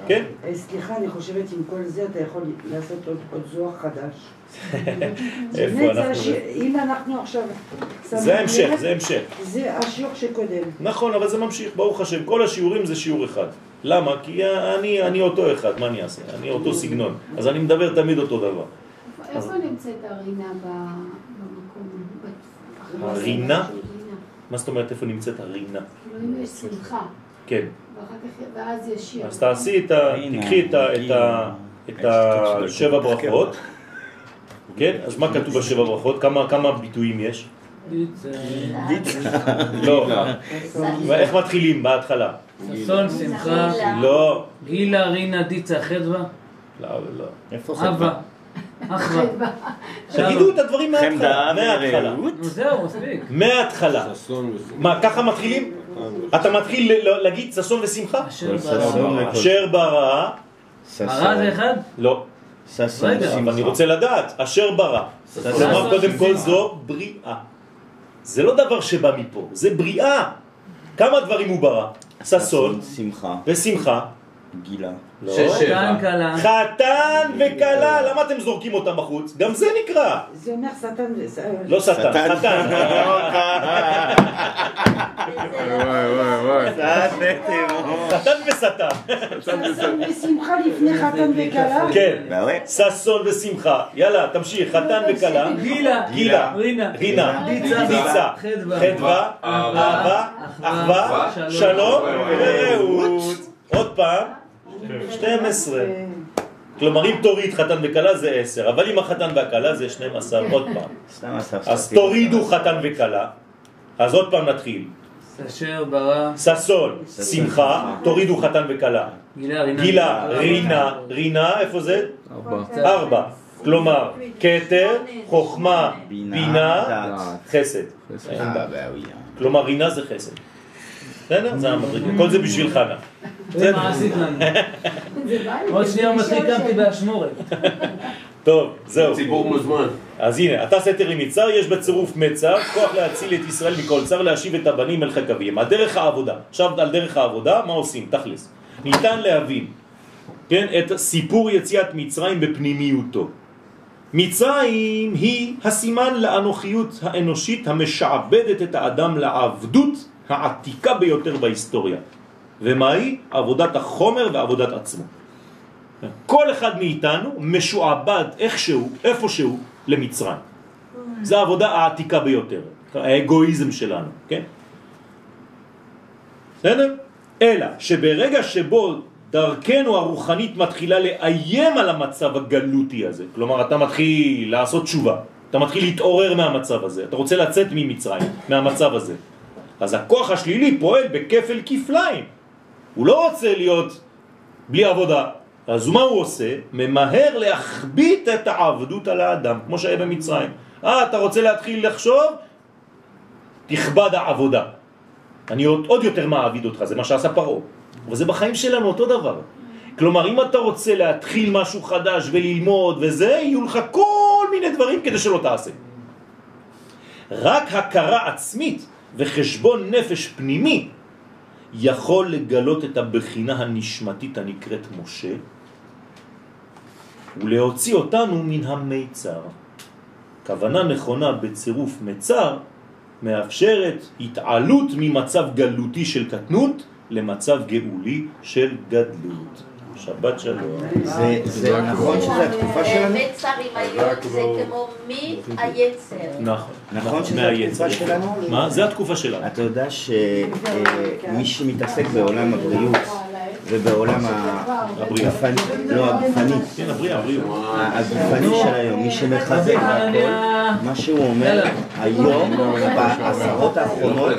כן. אה, סליחה, אני חושבת עם כל זה אתה יכול לעשות עוד- זוהר חדש. [laughs] איפה אנחנו? אם אנחנו עכשיו... זה המשך, זה המשך. זה השיעור שקודם. נכון, אבל זה ממשיך, ברוך השם. כל השיעורים זה שיעור אחד. למה? כי אני, אני אותו אחד, מה אני אעשה? אני אותו סגנון. אז אני מדבר תמיד אותו דבר. איפה נמצאת הרינה? ב- הרינה? מה זאת אומרת איפה נמצאת הרינה? אם יש שמחה, כן. ואז יש שיר. אז תעשי את ה... תקחי את השבע ברכות. כן? אז מה כתוב בשבע [laughs] ברכות? כמה כמה ביטויים יש? לא. איך מתחילים בהתחלה? ששון, שמחה, לא. גילה, רינה, דיצה, חדווה, לא, לא. איפה אבא, אחווה. תגידו את הדברים מההתחלה. חמדה מההתחלה. זהו, מספיק. מההתחלה. מה, ככה מתחילים? אתה מתחיל ל- ל- להגיד ששון ושמחה? אשר ברא. אשר ברא, הרע זה אחד? לא. ששון אבל אני. רוצה לדעת, אשר ברא. ששון כלומר, קודם כל ושמחה. זו בריאה. זה לא דבר שבא מפה, זה בריאה. כמה דברים הוא ברא? ששון שמחה. ושמחה. גילה. לא. חתן כלה. חתן וכלה, למה אתם זורקים אותם בחוץ? גם זה נקרא. זה אומר שטן ו... לא שטן, שטן. חתן. [laughs] וואי וואי וואי. חתן ושטן. ששון ושמחה לפני חתן וכלה? כן. ששון ושמחה. יאללה, תמשיך. חתן וכלה. גילה, גילה. רינה, רינה. דיצה, חדווה. אהבה. אחווה. שלום. ורעות. עוד פעם. 12. כלומר, אם תוריד חתן וכלה זה 10, אבל אם החתן והכלה זה 12 עוד פעם. אז תורידו חתן וכלה, אז עוד פעם נתחיל. אשר ברא, ששון, שמחה, תורידו חתן וכלה. גילה, רינה, רינה, איפה זה? ארבע. כלומר, כתר, חוכמה, בינה. חסד. אה. כלומר, רינה זה חסד. בסדר? זה המדרגה. כל זה בשביל חנה. זה מה עשית לנו. [laughs] עוד שנייה בשביל מתחיל לשאול קמתי שאלה. באשמורת. טוב, זהו. ציבור מוזמן. אז הנה, אתה סתר עם מצר, יש בצירוף מצר, כוח להציל את ישראל מכל צר, להשיב את הבנים אל חיק אביהם. הדרך העבודה. עכשיו על דרך העבודה, מה עושים? תכלס. ניתן להבין, כן, את סיפור יציאת מצרים בפנימיותו. מצרים היא הסימן לאנוכיות האנושית המשעבדת את האדם לעבדות העתיקה ביותר בהיסטוריה. ומה היא? עבודת החומר ועבודת עצמו. כל אחד מאיתנו משועבד איכשהו, איפשהו, למצרים. זו העבודה העתיקה ביותר, האגואיזם שלנו, כן? בסדר? אלא שברגע שבו דרכנו הרוחנית מתחילה לאיים על המצב הגלותי הזה, כלומר אתה מתחיל לעשות תשובה, אתה מתחיל להתעורר מהמצב הזה, אתה רוצה לצאת ממצרים, מהמצב הזה, אז הכוח השלילי פועל בכפל כפליים, הוא לא רוצה להיות בלי עבודה, אז מה הוא עושה? ממהר להחביט את העבדות על האדם, כמו שהיה במצרים. אה, אתה רוצה להתחיל לחשוב? תכבד העבודה. אני עוד, עוד יותר מעביד אותך, זה מה שעשה פרעה. אבל זה בחיים שלנו אותו דבר. כלומר, אם אתה רוצה להתחיל משהו חדש וללמוד וזה, יהיו לך כל מיני דברים כדי שלא תעשה. רק הכרה עצמית וחשבון נפש פנימי יכול לגלות את הבחינה הנשמתית הנקראת משה ולהוציא אותנו מן המיצר. כוונה נכונה בצירוף מצר מאפשרת התעלות ממצב גלותי של קטנות למצב גאולי של גדלות. שבת שלום. זה- נכון שזה התקופה שלנו? מצרים היום זה כמו מי היצר. נכון. נכון שזה מהיצר. התקופה שלנו? מה? זה התקופה שלנו. אתה יודע שמי שמתעסק בעולם הבריאות ובעולם. הגופני, לא הגופני, כן, הבריאה, הבריאה. הגופני של היום, מי שמחזק והכל, מה שהוא אומר היום, בעשרות האחרונות,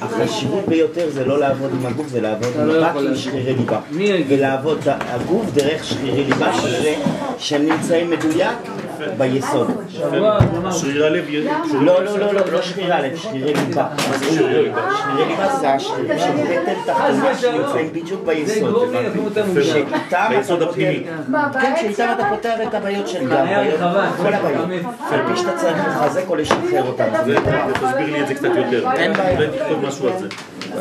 החשיבות ביותר זה לא לעבוד עם הגוף, זה לעבוד לא רק עם. שרירי ליבה. ולעבוד הגוף דרך שרירי ליבה, שהם נמצאים מדויק ביסוד. שריר הלב לא, לא, לא, לא, לא שרירי הלב, שרירי ליבה. שרירי ליבה זה השרירים של בטן תחתונה שיוצאים בדיוק ביסוד. שאיתם ביסוד הפנימי. כן, שאיתם אתה פותר את הבעיות של בעיות, כל הבעיות. על פי שאתה צריך לחזק או לשחרר אותם. תסביר לי את זה קצת יותר. אין בעיה. אולי תכתוב משהו על זה.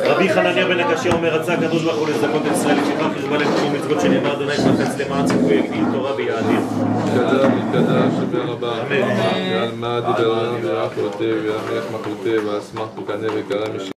רבי חנניה בן הקשיא אומר, רצה הקדוש ברוך הוא לזכות את ישראל לפיכך הרבה לכל מצוות שנאמר אדוני חפץ למען ציווי יגדיל תורה ויאדיר. מה דיבר העם ואף כותב, והמלך מחלוטה, ואסמך תוקנה וקרא מש...